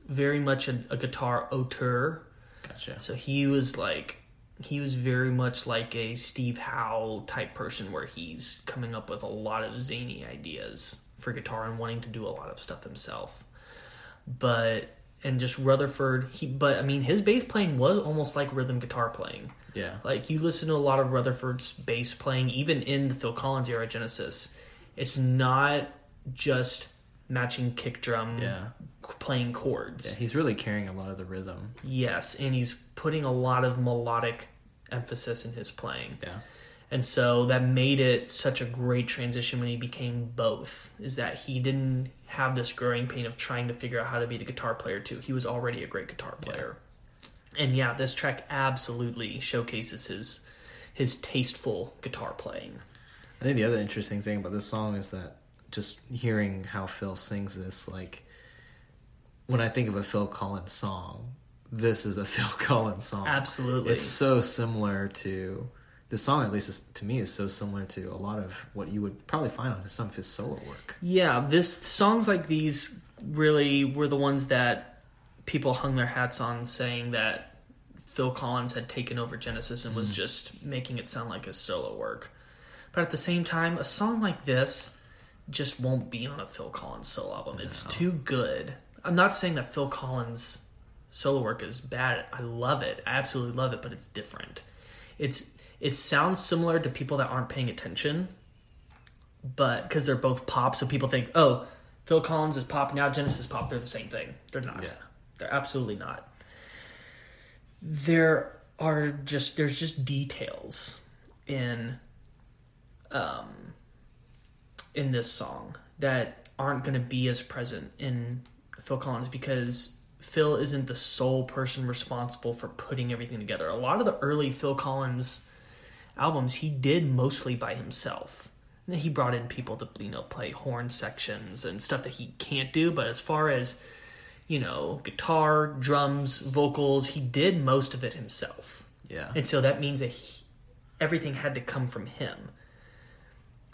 very much a, a guitar auteur. Gotcha. So he was like he was very much like a Steve Howe type person where he's coming up with a lot of zany ideas for guitar and wanting to do a lot of stuff himself. But and just Rutherford, he but I mean his bass playing was almost like rhythm guitar playing. Yeah. Like you listen to a lot of Rutherford's bass playing, even in the Phil Collins era Genesis, it's not just matching kick drum Yeah. playing chords. Yeah, he's really carrying a lot of the rhythm. Yes, and he's putting a lot of melodic emphasis in his playing. Yeah. And so that made it such a great transition when he became both. Is that he didn't have this growing pain of trying to figure out how to be the guitar player too. He was already a great guitar player. And yeah, this track absolutely showcases his his tasteful guitar playing. I think the other interesting thing about this song is that just hearing how Phil sings this, like when I think of a Phil Collins song, this is a Phil Collins song. Absolutely. It's so similar to this song, at least is, to me, is so similar to a lot of what you would probably find on some of his solo work. Yeah, this songs like these really were the ones that people hung their hats on, saying that Phil Collins had taken over Genesis and was mm. just making it sound like a solo work. But at the same time, a song like this just won't be on a Phil Collins solo album. It's too good. I'm not saying that Phil Collins solo work is bad. I love it. I absolutely love it, but it's different. It's it sounds similar to people that aren't paying attention, but because they're both pop, so people think, oh, Phil Collins is pop, now Genesis pop. They're the same thing. They're not. Yeah. They're absolutely not. There are just there's just details in um in this song that aren't going to be as present in Phil Collins because Phil isn't the sole person responsible for putting everything together. A lot of the early Phil Collins albums he did mostly by himself. He brought in people to you know play horn sections and stuff that he can't do, but as far as you know, guitar, drums, vocals, he did most of it himself. Yeah. And so that means that he, everything had to come from him.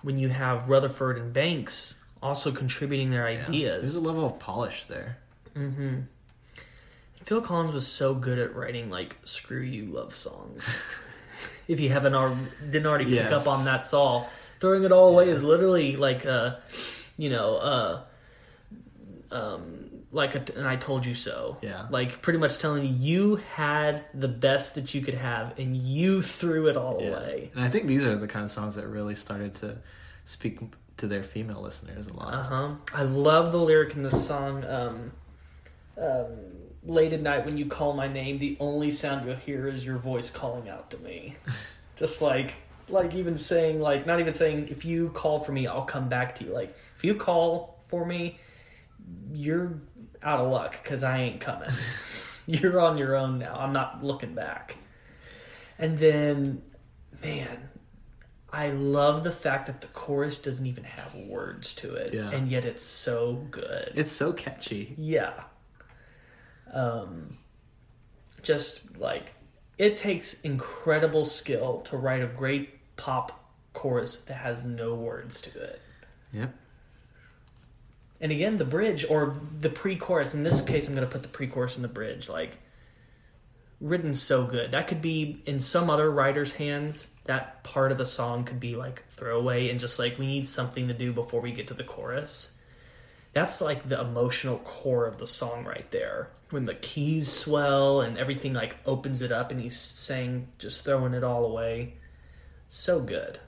When you have Rutherford and Banks also contributing their There's ideas, there's a level of polish there. Phil Collins was so good at writing like "screw you" love songs. if you haven't already didn't already pick up on that song, throwing it all away is literally like uh, you know, uh, um, like a, and I told you so. Yeah. like pretty much telling you you had the best that you could have, and you threw it all away. And I think these are the kind of songs that really started to speak to their female listeners a lot. Uh huh. I love the lyric in this song. Um, um, late at night when you call my name, the only sound you'll hear is your voice calling out to me. Just like, like even saying like, not even saying if you call for me, I'll come back to you. Like if you call for me, you're out of luck because I ain't coming. you're on your own now. I'm not looking back. And then, man, I love the fact that the chorus doesn't even have words to it, Yeah. and yet it's so good. It's so catchy. yeah. Um, just like it takes incredible skill to write a great pop chorus that has no words to it. Yep. And again, the bridge or the pre-chorus. In this case, I'm going to put the pre-chorus in the bridge. Like written so good. That could be in some other writer's hands. That part of the song could be like throwaway and just like we need something to do before we get to the chorus. That's like the emotional core of the song right there. When the keys swell and everything like opens it up and he's saying just throwing it all away. So good.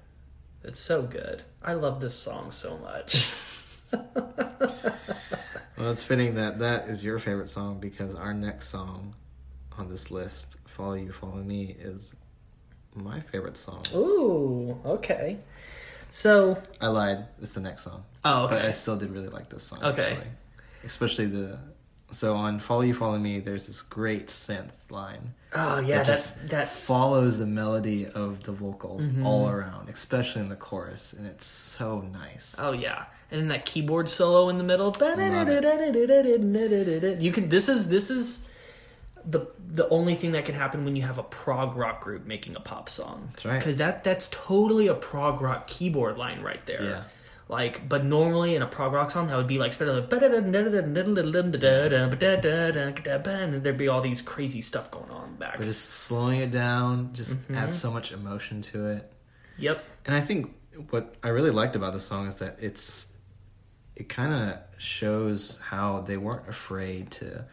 It's so good. I love this song so much. Well, it's fitting that that is your favorite song because our next song on this list, "Follow You, Follow Me," is my favorite song. Ooh, okay. So, I lied. It's the next song. Oh, okay. But I still did really like this song. Okay. Actually. Especially the. So on "Follow You, Follow Me," there's this great synth line. oh yeah, that that's just that's follows the melody of the vocals Mm-hmm. all around, especially in the chorus, and it's so nice. Oh yeah, and then that keyboard solo in the middle. You can. This is this is the the only thing that can happen when you have a prog rock group making a pop song. That's right. Because that that's totally a prog rock keyboard line right there. Yeah. Like, but normally in a prog rock song, that would be like, and there'd be all these crazy stuff going on back. But just slowing it down just Mm-hmm. adds so much emotion to it. Yep. And I think what I really liked about the song is that it's it kind of shows how they weren't afraid to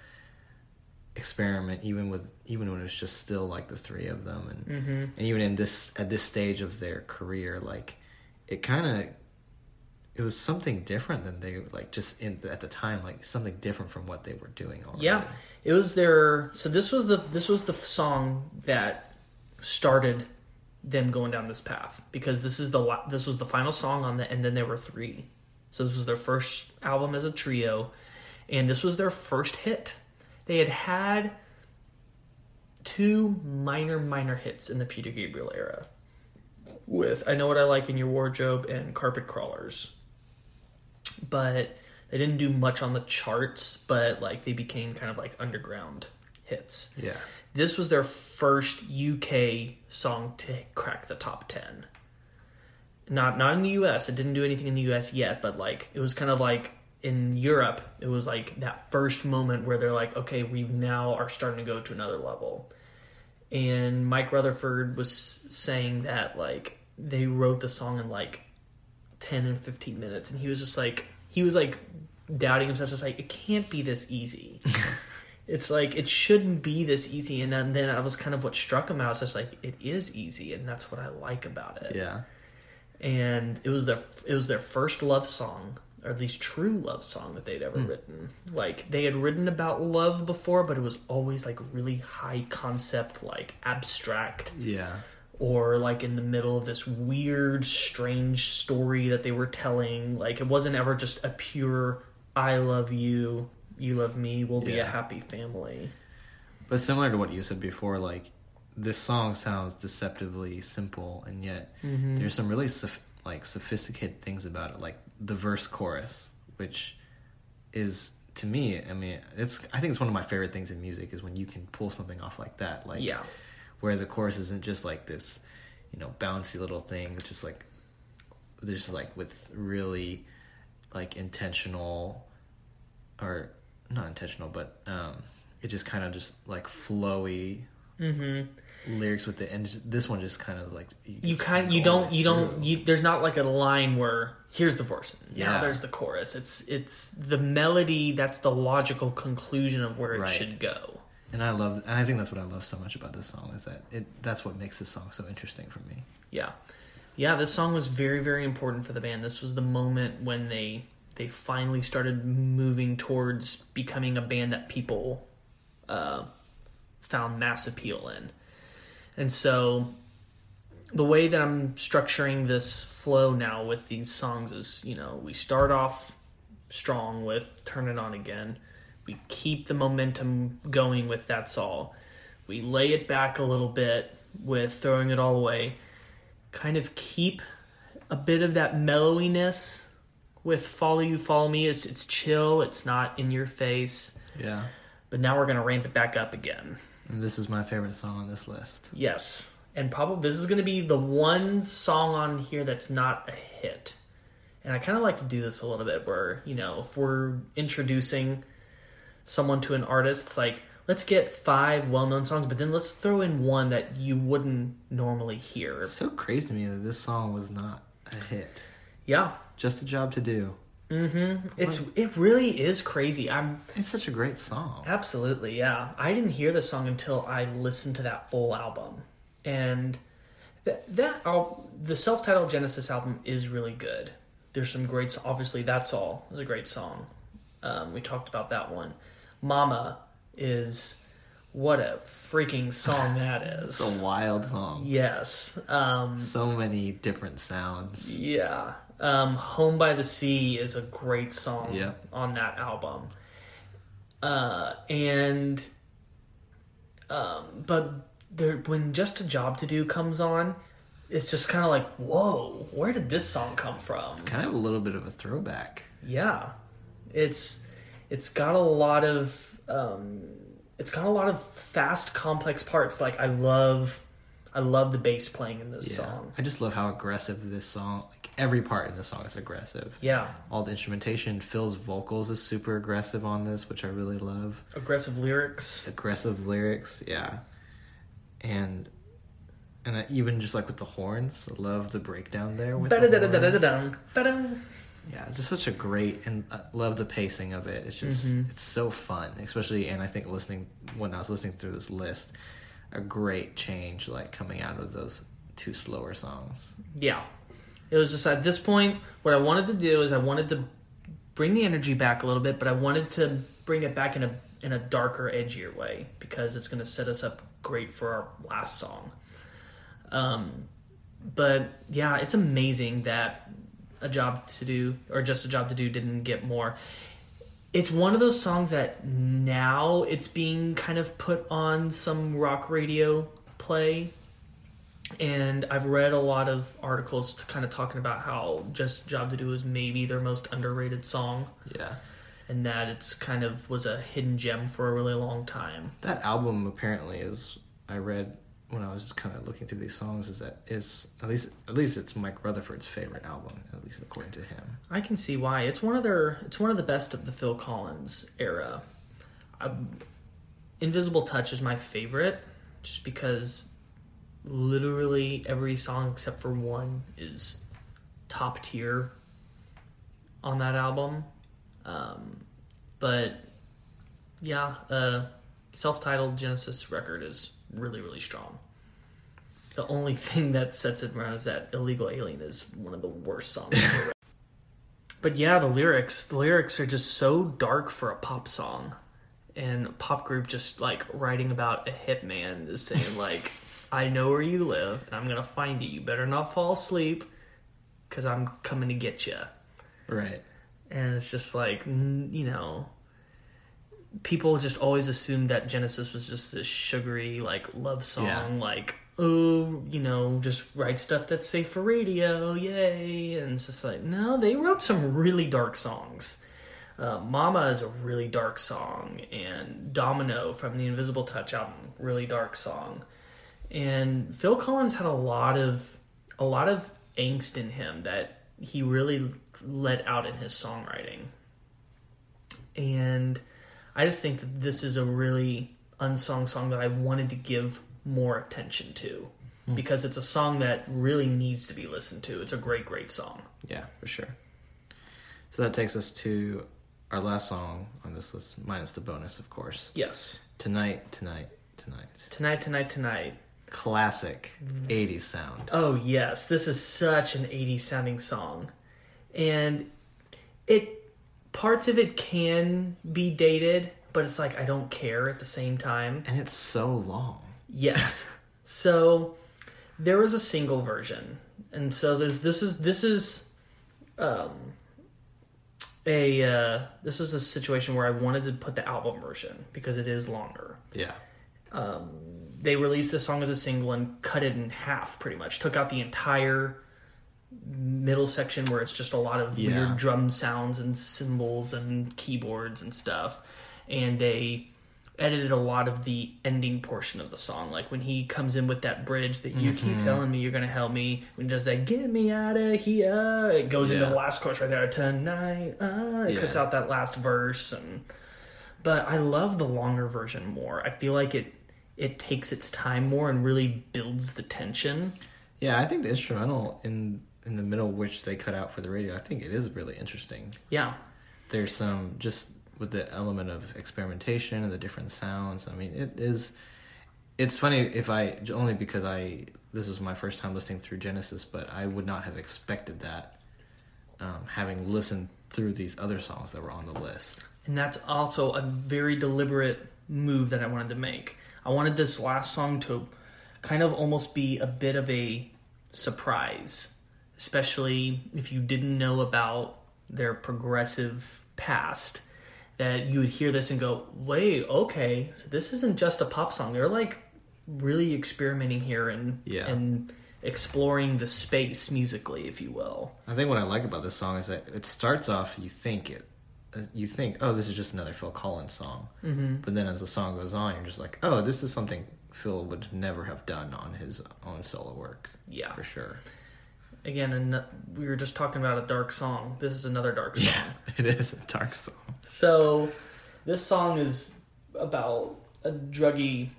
experiment even with even when it was just still like the three of them and and even in this at this stage of their career like it kind of it was something different than they like just in at the time like something different from what they were doing already. Yeah, it was their. So this was the this was the song that started them going down this path because this is the this was the final song on the and then there were three. So this was their first album as a trio, and this was their first hit. They had had two minor minor hits in the Peter Gabriel era with I know what I like in your wardrobe and Carpet Crawlers but they didn't do much on the charts, but like they became kind of like underground hits. Yeah. This was their first UK song to crack the top 10. Not not in the US. It didn't do anything in the US yet, but like it was kind of like in Europe, it was like that first moment where they're like, okay, we now are starting to go to another level. And Mike Rutherford was saying that like they wrote the song in like 10 and 15 minutes and he was just like he was like doubting himself just like it can't be this easy. It's like it shouldn't be this easy and then, then that was kind of what struck him. I was just like it is easy and that's what i like about it. Yeah. and it was their it was their first love song or at least true love song that they'd ever hmm. written. Like they had written about love before but it was always like really high concept like abstract Yeah. Or like in the middle of this weird strange story that they were telling. Like it wasn't ever just a pure i love you you love me we'll be a happy family. But similar to what you said before, like this song sounds deceptively simple, and yet mm-hmm. there's some really soph- like sophisticated things about it, like the verse chorus, which is to me, I mean, it's I think it's one of my favorite things in music is when you can pull something off like that, like Yeah. Where the chorus isn't just like this, you know, bouncy little thing, just like there's like with really like intentional or not intentional, but um, it just kind of just like flowy lyrics with it, and this one just kind of like Mm-hmm. you just kind you don't the you don't you there's not like a line where here's the verse now there's the chorus. It's it's the melody that's the logical conclusion of where it Right. should go and I love, and I think that's what I love so much about this song is that it that's what makes this song so interesting for me. Yeah. Yeah, this song was very, very important for the band. This was the moment when they they finally started moving towards becoming a band that people uh, found mass appeal in. And so the way that I'm structuring this flow now with these songs is, you know, we start off strong with Turn It On Again. We keep the momentum going with That's All. We lay it back a little bit with Throwing It All Away. Kind of keep a bit of that mellowiness with Follow You, Follow Me. It's, it's chill, it's not in your face. Yeah, but now we're gonna ramp it back up again. And this is my favorite song on this list. Yes, and probably this is gonna be the one song on here that's not a hit. And I kind of like to do this a little bit, where you know, if we're introducing someone to an artist, it's like let's get five well-known songs, but then let's throw in one that you wouldn't normally hear. It's so crazy to me that this song was not a hit. Yeah, Just a job to do. it's it really is crazy. I'm It's such a great song. Absolutely, yeah. I didn't hear the song until I listened to that full album, and that that al- the self-titled Genesis album is really good. There's some great. Obviously, that's all is a great song. Um, we talked about that one. Mama is what a freaking song that is. It's a wild song. yes. Um, So many different sounds. yeah. Um, Home by the Sea is a great song Yep. on that album. Uh, and um, but there when Just a Job to Do comes on, it's just kind of like, whoa, where did this song come from? It's kind of a little bit of a throwback. Yeah, it's it's got a lot of um, it's got a lot of fast, complex parts. Like I love, I love the bass playing in this Yeah. song. I just love how aggressive this song. Like every part in the song is aggressive. Yeah, All the instrumentation, Phil's vocals is super aggressive on this, which I really love. aggressive lyrics. Aggressive lyrics, yeah. And and I, even just like with the horns, I love the breakdown there with the horns. Yeah, it's just such a great and I love the pacing of it. It's just Mm-hmm. it's so fun, especially and I think listening when I was listening through this list, a great change like coming out of those two slower songs. Yeah. It was just at this point, what I wanted to do is I wanted to bring the energy back a little bit, but I wanted to bring it back in a in a darker, edgier way because it's going to set us up great for our last song. Um, but yeah, it's amazing that a job to do or just a job to do didn't get more. It's one of those songs that now it's being kind of put on some rock radio play and I've read a lot of articles to kind of talking about how Just Job to Do is maybe their most underrated song, Yeah. and that it's kind of was a hidden gem for a really long time. That album apparently is I read when I was just kind of looking through these songs is that is at least at least it's Mike Rutherford's favorite album at least according to him. I can see why. It's one of their. It's one of the best of the Phil Collins era. Um Invisible Touch is my favorite, just because literally every song except for one is top tier on that album. Um, but yeah, uh, self-titled Genesis record is really really strong. The only thing that sets it around is that Illegal Alien is one of the worst songs ever. But yeah, the lyrics, the lyrics are just so dark for a pop song. And a pop group just like writing about a hitman just saying like, I know where you live and I'm going to find you. You better not fall asleep cuz I'm coming to get you. Right. And it's just like, you know, people just always assumed that Genesis was just this sugary, like, love song, Yeah. like, oh, you know, just write stuff that's safe for radio, yay. And it's just like, no, they wrote some really dark songs. Uh, Mama is a really dark song, and Domino from the Invisible Touch album, really dark song. And Phil Collins had a lot of a lot of angst in him that he really let out in his songwriting. And I just think that this is a really unsung song that I wanted to give more attention to hmm. because it's a song that really needs to be listened to. It's a great, great song. Yeah, for sure. So that takes us to our last song on this list, minus the bonus, of course. Yes. Tonight, tonight, tonight. Tonight, tonight, tonight. Classic 80s sound. Oh yes, this is such an 80s sounding song. And it parts of it can be dated, but it's like I don't care at the same time. And it's so long. Yes. so there was a single version. And so there's this is this is um a uh this was a situation where I wanted to put the album version because it is longer Yeah. Um, they released the song as a single and cut it in half pretty much took out the entire middle section where it's just a lot of Yeah. weird drum sounds and cymbals and keyboards and stuff and they edited a lot of the ending portion of the song. Like when he comes in with that bridge that you keep telling me you're gonna help me. When he does that, get me out of here. It goes into the last chorus right there. Tonight, uh, it Yeah. cuts out that last verse, and but I love the longer version more. I feel like it it takes its time more and really builds the tension. Yeah, I think the instrumental in in the middle, which they cut out for the radio, I think it is really interesting. Yeah, There's some just with the element of experimentation and the different sounds. I mean, it is. It's funny if I only because I this is my first time listening through Genesis, but I would not have expected that, um, having listened through these other songs that were on the list. And that's also a very deliberate move that I wanted to make. I wanted this last song to kind of almost be a bit of a surprise, especially if you didn't know about their progressive past. That you would hear this and go, wait, okay, so this isn't just a pop song. They're like really experimenting here and Yeah. and exploring the space musically, if you will. I think what I like about this song is that it starts off, you think it, uh, you think, oh, this is just another Phil Collins song, mm-hmm. but then as the song goes on, you're just like, oh, this is something Phil would never have done on his own solo work. Yeah. for sure. Again, and we were just talking about a dark song. This is another dark song. Yeah, it is a dark song. So, this song is about a druggie,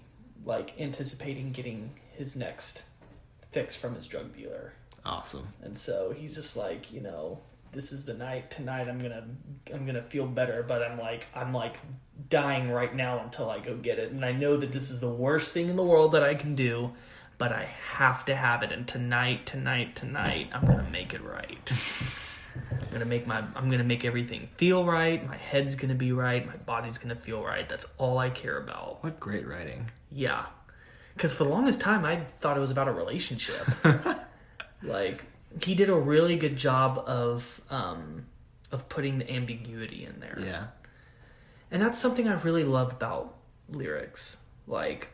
like anticipating getting his next fix from his drug dealer, Awesome. and so he's just like, you know, this is the night. Tonight, I'm gonna, I'm gonna feel better, but I'm like, I'm like dying right now until I go get it, and I know that this is the worst thing in the world that I can do. But I have to have it, and tonight, tonight, tonight, I'm gonna make it right. I'm gonna make my I'm gonna make everything feel right. My head's gonna be right. My body's gonna feel right. That's all I care about. What great writing. Yeah, because for the longest time I thought it was about a relationship. like he did a really good job of um, of putting the ambiguity in there. Yeah. And that's something I really love about lyrics. Like,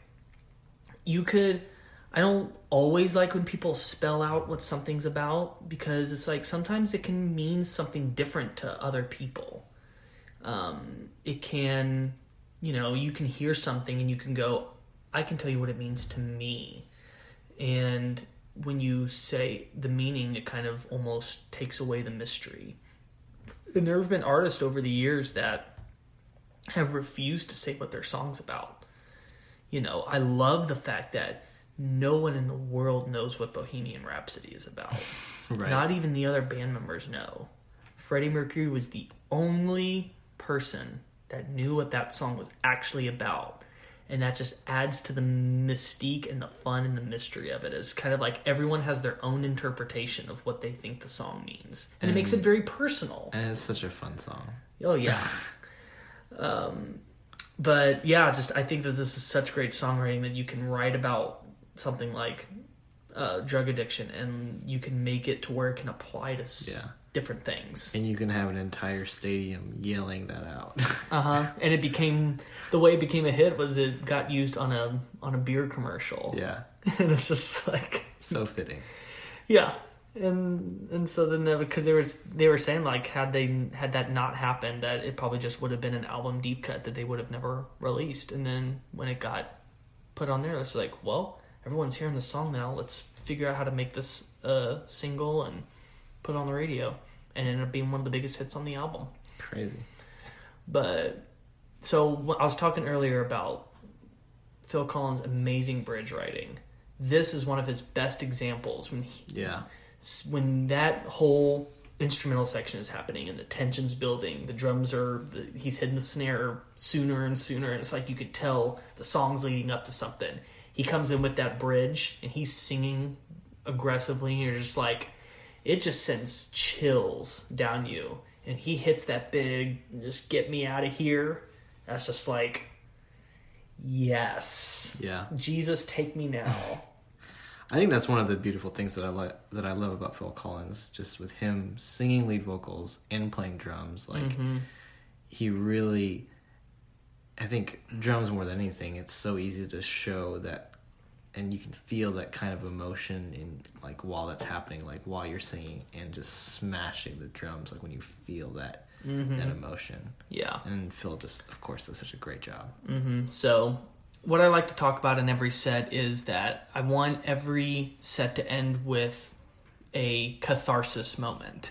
you could. I don't always like when people spell out what something's about because it's like sometimes it can mean something different to other people. Um, it can, you know, you can hear something and you can go, I can tell you what it means to me. And when you say the meaning, it kind of almost takes away the mystery. And there have been artists over the years that have refused to say what their song's about. You know, I love the fact that no one in the world knows what Bohemian Rhapsody is about. Right. Not even the other band members know. Freddie Mercury was the only person that knew what that song was actually about. And that just adds to the mystique and the fun and the mystery of it. It's kind of like everyone has their own interpretation of what they think the song means. And it makes it very personal. And it's such a fun song. Oh yeah. um, but yeah, just I think that this is such great songwriting that you can write about something like uh, drug addiction and you can make it to where it can apply to s- Yeah. different things. And you can have an entire stadium yelling that out. Uh huh. And it became the way it became a hit was it got used on a on a beer commercial. yeah. and it's just like So fitting. Yeah, and and so then because they was they were saying like had they had that not happened that it probably just would have been an album deep cut that they would have never released and then when it got put on there it's like well everyone's hearing the song now let's figure out how to make this uh single and put it on the radio and it ended up being one of the biggest hits on the album Crazy. but so I was talking earlier about Phil Collins' amazing bridge writing. This is one of his best examples when he, Yeah. when that whole instrumental section is happening and the tension's building, the drums are the, he's hitting the snare sooner and sooner, and it's like you could tell the song's leading up to something. He comes in with that bridge and he's singing aggressively, and you're just like, it just sends chills down you. And he hits that big, just get me out of here. That's just like, yes, Yeah. Jesus, take me now. I think that's one of the beautiful things that I like that I love about Phil Collins, just with him singing lead vocals and playing drums. Like mm-hmm. he really, I think drums more than anything. It's so easy to show that, and you can feel that kind of emotion in like while that's happening, like while you're singing and just smashing the drums. Like when you feel that mm-hmm. that emotion. Yeah. And Phil just, of course, does such a great job. Mm-hmm. So, what I like to talk about in every set is that I want every set to end with a catharsis moment.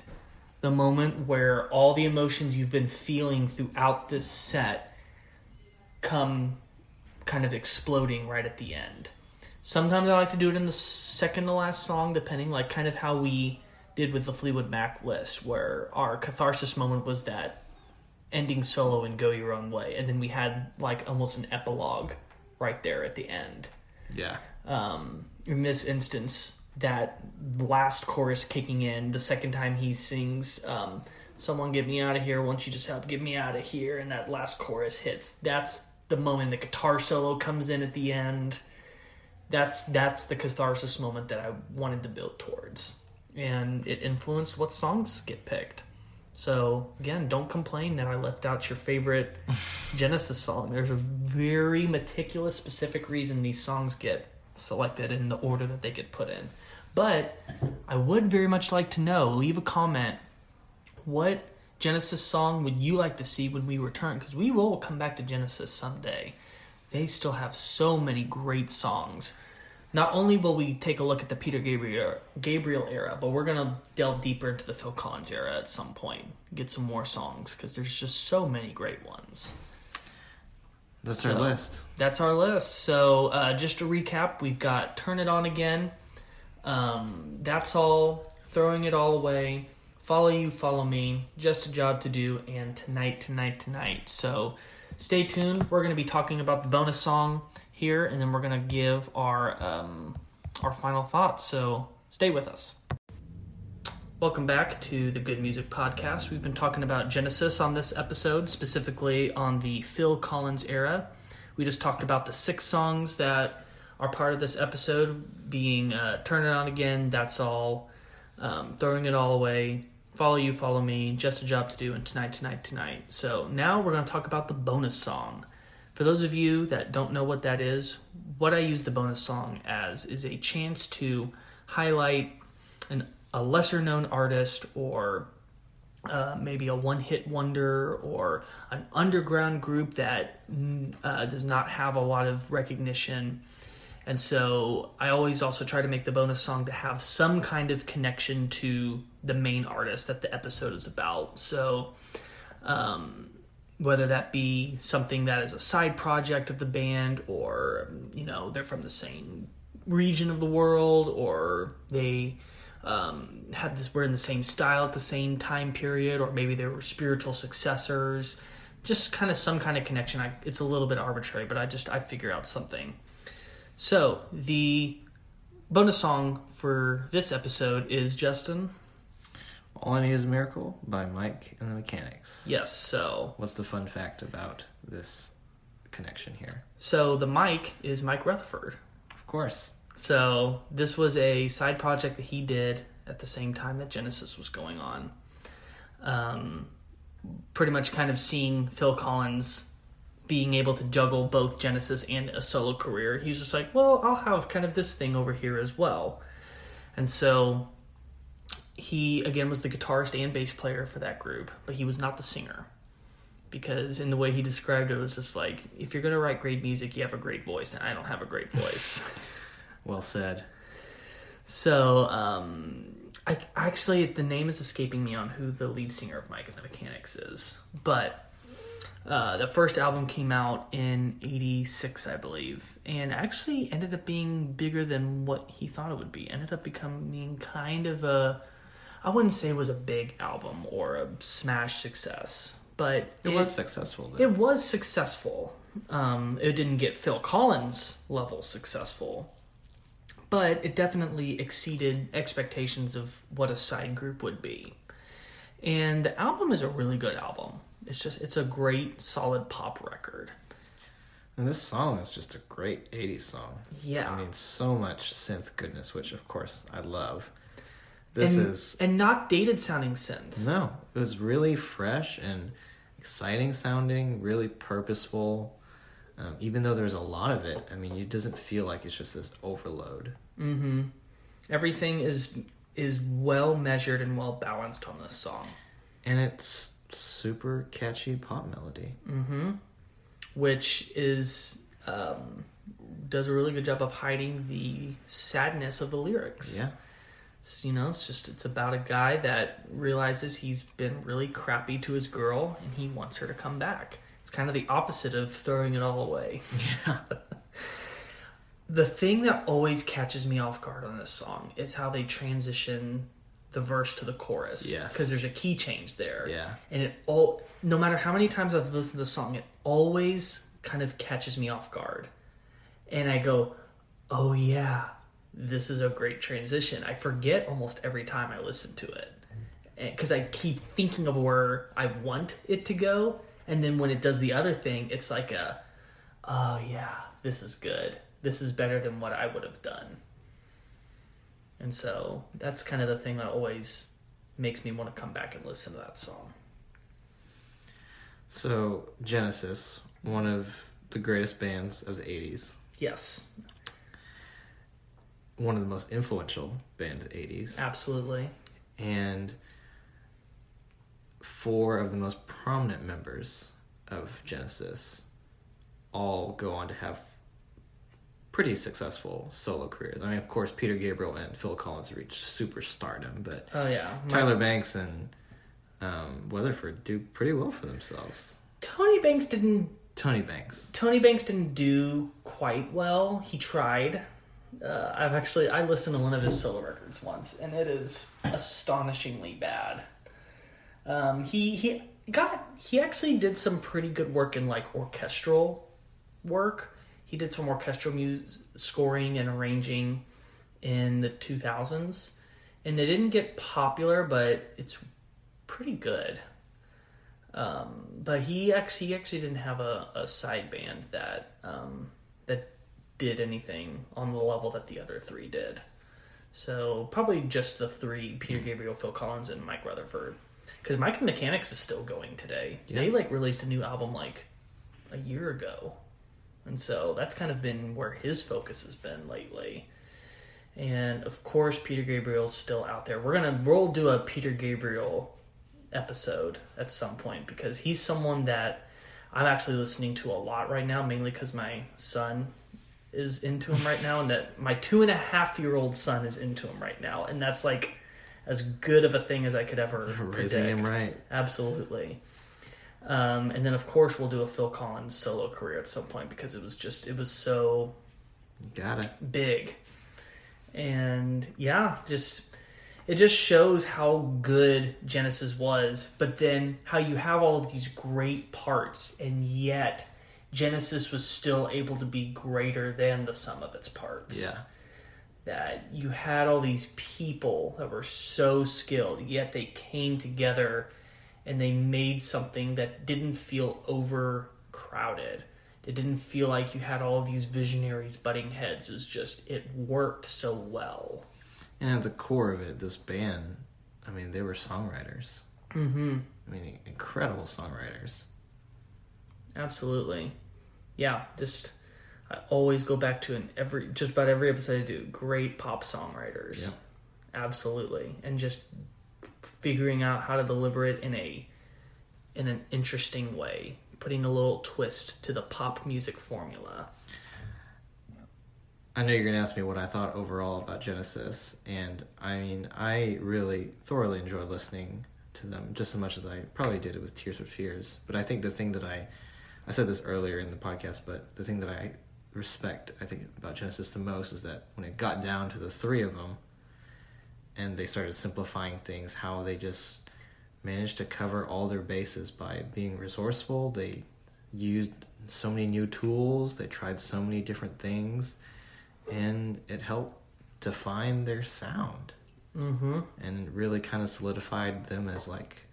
The moment where all the emotions you've been feeling throughout this set come kind of exploding right at the end. Sometimes I like to do it in the second to last song, depending, like kind of how we did with the Fleetwood Mac list, where our catharsis moment was that ending solo and go your own way, and then we had like almost an epilogue right there at the end. Yeah. Um, in this instance, that last chorus kicking in the second time he sings, um, "Someone get me out of here! Won't you just help get me out of here?" and that last chorus hits. That's the moment the guitar solo comes in at the end. That's that's the catharsis moment that I wanted to build towards, and it influenced what songs get picked. So again, don't complain that I left out your favorite Genesis song. There's a very meticulous, specific reason these songs get selected in the order that they get put in. But I would very much like to know. Leave a comment. What Genesis song would you like to see when we return? Because we will come back to Genesis someday. They still have so many great songs. Not only will we take a look at the Peter Gabriel Gabriel era, but we're gonna delve deeper into the Phil Collins era at some point. Get some more songs because there's just so many great ones. That's So- our list. That's our list. So uh, just to recap, we've got "Turn It On Again." Um, that's all. Throwing it all away. Follow you, follow me. Just a job to do, and tonight, tonight, tonight. So stay tuned. We're going to be talking about the bonus song here, and then we're going to give our um, our final thoughts. So stay with us. Welcome back to the Good Music Podcast. We've been talking about Genesis on this episode, specifically on the Phil Collins era. We just talked about the six songs that are part of this episode, being uh, Turn It On Again, That's All, um, Throwing It All Away, Follow You, Follow Me, Just a Job to Do, and Tonight, Tonight, Tonight. So now we're going to talk about the bonus song. For those of you that don't know what that is, what I use the bonus song as is a chance to highlight an, a lesser known artist or uh, maybe a one hit wonder or an underground group that mm, uh, does not have a lot of recognition. And so I always also try to make the bonus song to have some kind of connection to the main artist that the episode is about. So, um, whether that be something that is a side project of the band or, you know, they're from the same region of the world or they um, had this were in the same style at the same time period or maybe they were spiritual successors. Just kind of some kind of connection. I, it's a little bit arbitrary but i just i figure out something. So the bonus song for this episode is justin All I Need Is a Miracle by Mike and the Mechanics. yes so What's the fun fact about this connection here? so the mike is mike rutherford Of course. So this was a side project that he did at the same time that Genesis was going on. Um, pretty much kind of seeing Phil Collins being able to juggle both Genesis and a solo career. He was just like, well, I'll have kind of this thing over here as well. And so he again was the guitarist and bass player for that group, but he was not the singer. Because in the way he described it, it was just like, if you're going to write great music, you have a great voice, and I don't have a great voice. Well said. So, um, I actually the name is escaping me on who the lead singer of Mike and the Mechanics is, but uh, the first album came out in '86, I believe, and actually ended up being bigger than what he thought it would be. Ended up becoming kind of a, I wouldn't say it was a big album or a smash success, but It, was successful. Though. it was successful. Um, it didn't get Phil Collins level successful, but it definitely exceeded expectations of what a side group would be. And the album is a really good album. It's just it's a great solid pop record. and this song is just a great 80s song. Yeah. I mean, so much synth goodness, which of course I love. This and, is and not dated sounding synth. No, it was really fresh and exciting sounding, really purposeful. Um, even though there's a lot of it, I mean, it doesn't feel like it's just this overload. Mm-hmm. Everything is is well measured and well balanced on this song. And it's super catchy pop melody. Mm-hmm. which is um, does a really good job of hiding the sadness of the lyrics. Yeah. You know, it's just it's about a guy that realizes he's been really crappy to his girl and he wants her to come back. It's kind of the opposite of throwing it all away. Yeah. The thing that always catches me off guard on this song is how they transition the verse to the chorus. Yes. Because there's a key change there. Yeah. And it all no matter how many times I've listened to the song, it always kind of catches me off guard. And I go, Oh yeah, this is a great transition. I forget almost every time I listen to it. Because I keep thinking of where I want it to go. And then when it does the other thing, it's like a, oh yeah, this is good. This is better than what I would have done. And so that's kind of the thing that always makes me want to come back and listen to that song. So Genesis, one of the greatest bands of the '80s, Yes, one of the most influential bands of the '80s, absolutely. and four of the most prominent members of Genesis all go on to have pretty successful solo careers. I mean, of course, Peter Gabriel and Phil Collins reached superstardom, but Oh yeah, My- Tyler Banks and um, Rutherford do pretty well for themselves. Tony Banks didn't. Tony Banks. Tony Banks didn't do quite well. He tried. Uh, I've actually I listened to one of his solo records once, and it is astonishingly bad. Um, he he got he actually did some pretty good work in like orchestral work. He did some orchestral music scoring and arranging in the 2000s, and they didn't get popular, but it's pretty good. Um, but he actually he actually didn't have a, a side band that um, did anything on the level that the other three did. So probably just the three: Peter hmm. Gabriel, Phil Collins, and Mike Rutherford. Because Mike and Mechanics is still going today. They like released a new album like a year ago, and so that's kind of been where his focus has been lately. And of course, Peter Gabriel's still out there. We're gonna we'll do a Peter Gabriel episode at some point because he's someone that I'm actually listening to a lot right now, mainly because my son is into him right now, and that my two and a half year old son is into him right now, and that's like as good of a thing as I could ever Raising predict. him right. Absolutely. Um, and then of course we'll do a Phil Collins solo career at some point because it was just it was so Got it. big. And yeah, just it just shows how good Genesis was, but then how you have all of these great parts and yet Genesis was still able to be greater than the sum of its parts. Yeah. That you had all these people that were so skilled, yet they came together and they made something that didn't feel overcrowded. It didn't feel like you had all of these visionaries butting heads. It was just it worked so well. And at the core of it, this band, I mean, they were songwriters. Mm-hmm. I mean, incredible songwriters. Absolutely. Yeah, just I always go back to in every just about every episode I do. Great pop songwriters. Yep. Absolutely. And just figuring out how to deliver it in a in an interesting way, putting a little twist to the pop music formula. I know you're going to ask me what I thought overall about Genesis, and I mean, I really thoroughly enjoyed listening to them just as much as I probably did it with Tears for Fears. But I think the thing that I, I said this earlier in the podcast, but the thing that I respect, I think, about Genesis the most is that when it got down to the three of them, and they started simplifying things, how they just managed to cover all their bases by being resourceful. They used so many new tools, they tried so many different things, and it helped define their sound. Mm-hmm. And really kind of solidified them as like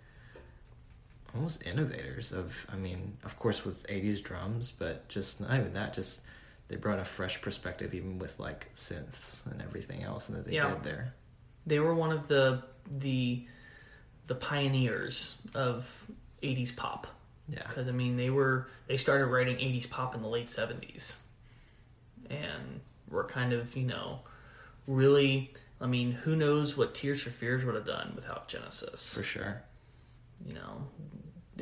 almost innovators of, I mean, of course, with 80s drums, but just not even that, just they brought a fresh perspective even with like synths and everything else that they Yeah. did there. They were one of the the the pioneers of 80s pop. Yeah. because I mean they were they started writing '80s pop in the late '70s, and were kind of you know really. I mean, who knows what Tears for Fears would have done without Genesis? For sure. You know,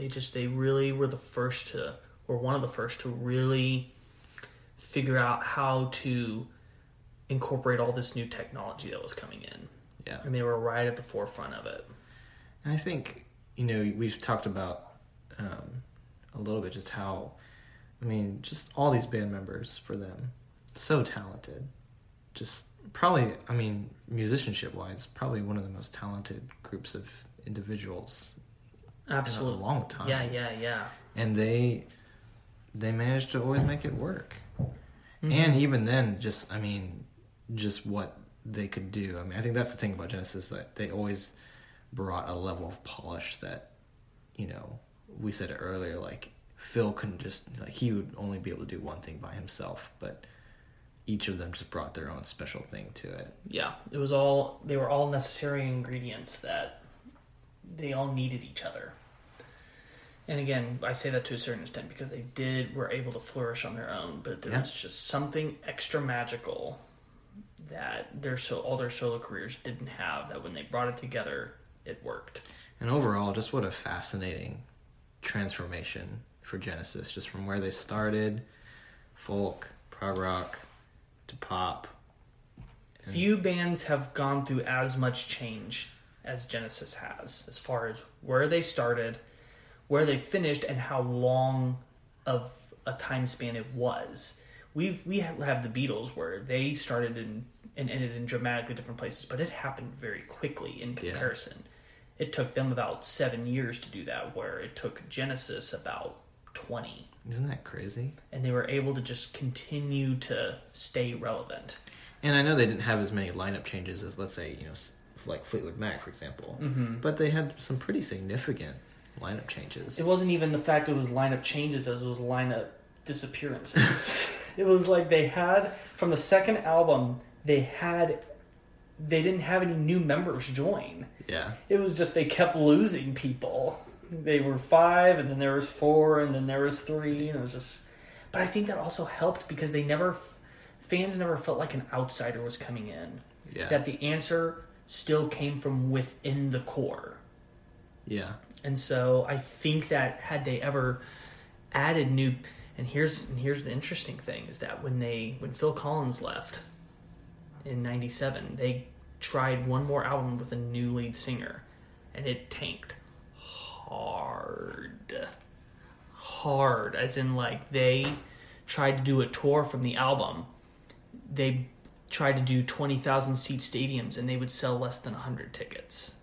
They just they really were the first to, or one of the first to really figure out how to incorporate all this new technology that was coming in, Yeah. and they were right at the forefront of it. And I think you know we've talked about um, a little bit just how, I mean, just all these band members for them, so talented, just probably I mean musicianship wise, probably one of the most talented groups of individuals Absolutely, a long time. Yeah, yeah, yeah. and they they managed to always make it work. Mm-hmm. And even then, just I mean, just what they could do. I mean, I think that's the thing about Genesis that they always brought a level of polish that, you know, we said it earlier. Like Phil couldn't just like he would only be able to do one thing by himself, but each of them just brought their own special thing to it. Yeah, it was all they were all necessary ingredients that they all needed each other. And again, I say that to a certain extent because they did were able to flourish on their own, but there Yeah. was just something extra magical that their so all their solo careers didn't have. That when they brought it together, it worked. And overall, just what a fascinating transformation for Genesis, just from where they started, folk, prog rock, to pop. Few bands have gone through as much change as Genesis has, as far as where they started, where they finished, and how long of a time span it was. We've we have the Beatles where they started in and ended in dramatically different places, but it happened very quickly in Yeah. comparison. It took them about seven years to do that, where it took Genesis about twenty, Isn't that crazy? and they were able to just continue to stay relevant. And I know they didn't have as many lineup changes as, let's say, you know, like Fleetwood Mac, for example. Mm-hmm. But they had some pretty significant lineup changes. It wasn't even the fact it was lineup changes as it was lineup disappearances. it was like they had from the second album they had they didn't have any new members join. yeah, It was just they kept losing people. They were five, and then there was four, and then there was three, and it was just. But I think that also helped because they never, fans never felt like an outsider was coming in. Yeah. That the answer still came from within the core. yeah, And so I think that had they ever added new and here's and here's the interesting thing is that when they when Phil Collins left in 97, they tried one more album with a new lead singer and it tanked hard. Hard as in like they tried to do a tour from the album. They tried to do 20,000 seat stadiums and they would sell less than 100 tickets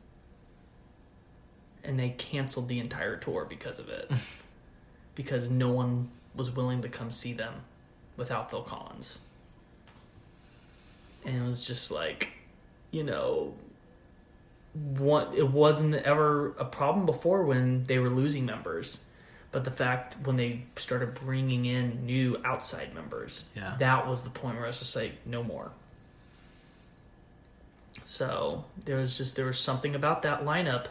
and they canceled the entire tour because of it because no one was willing to come see them without Phil Collins. And it was just like, you know, one it wasn't ever a problem before when they were losing members. But the fact when they started bringing in new outside members, Yeah. that was the point where I was just like, no more. So there was just there was something about that lineup.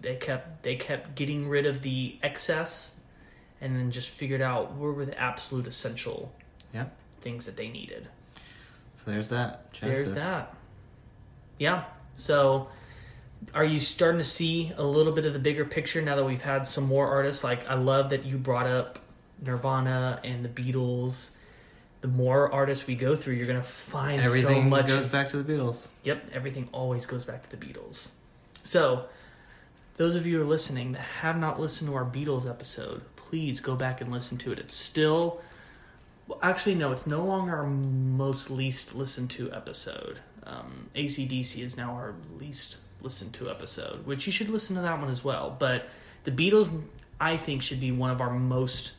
They kept they kept getting rid of the excess, and then just figured out what were the absolute essential yeah. things that they needed. So there's that. Genesis. There's that. Yeah. So, are you starting to see a little bit of the bigger picture now that we've had some more artists? Like, I love that you brought up Nirvana and the Beatles. The more artists we go through, you're gonna find Everything so much. goes back to the Beatles. Yep, everything always goes back to the Beatles. So, those of you who are listening that have not listened to our Beatles episode, please go back and listen to it. It's still, well, actually, no, it's no longer our most least listened to episode. Um, ACDC is now our least listened to episode, which you should listen to that one as well. But the Beatles, I think, should be one of our most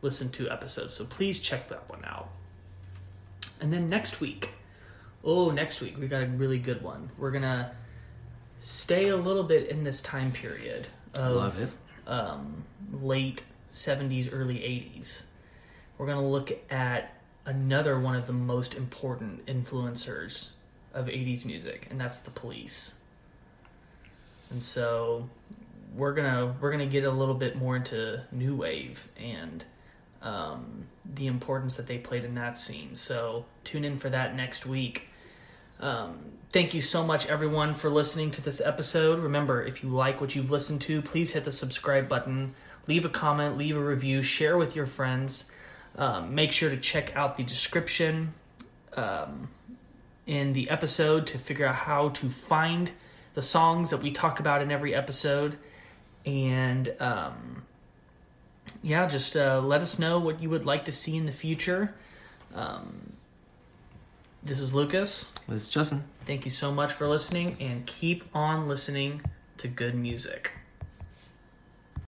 listened to episodes. So please check that one out. And then next week, oh, next week we got a really good one. We're gonna stay a little bit in this time period of Love it. Um, late '70s, early '80s. We're gonna look at another one of the most important influencers of '80s music, and that's the Police. And so we're gonna we're gonna get a little bit more into new wave and um, the importance that they played in that scene. So tune in for that next week. Um, thank you so much, everyone, for listening to this episode. Remember, if you like what you've listened to, please hit the subscribe button, leave a comment, leave a review, share with your friends. Um, make sure to check out the description um, in the episode to figure out how to find the songs that we talk about in every episode. And um, yeah, just uh, let us know what you would like to see in the future. Um, this is Lucas. This is Justin. Thank you so much for listening and keep on listening to good music.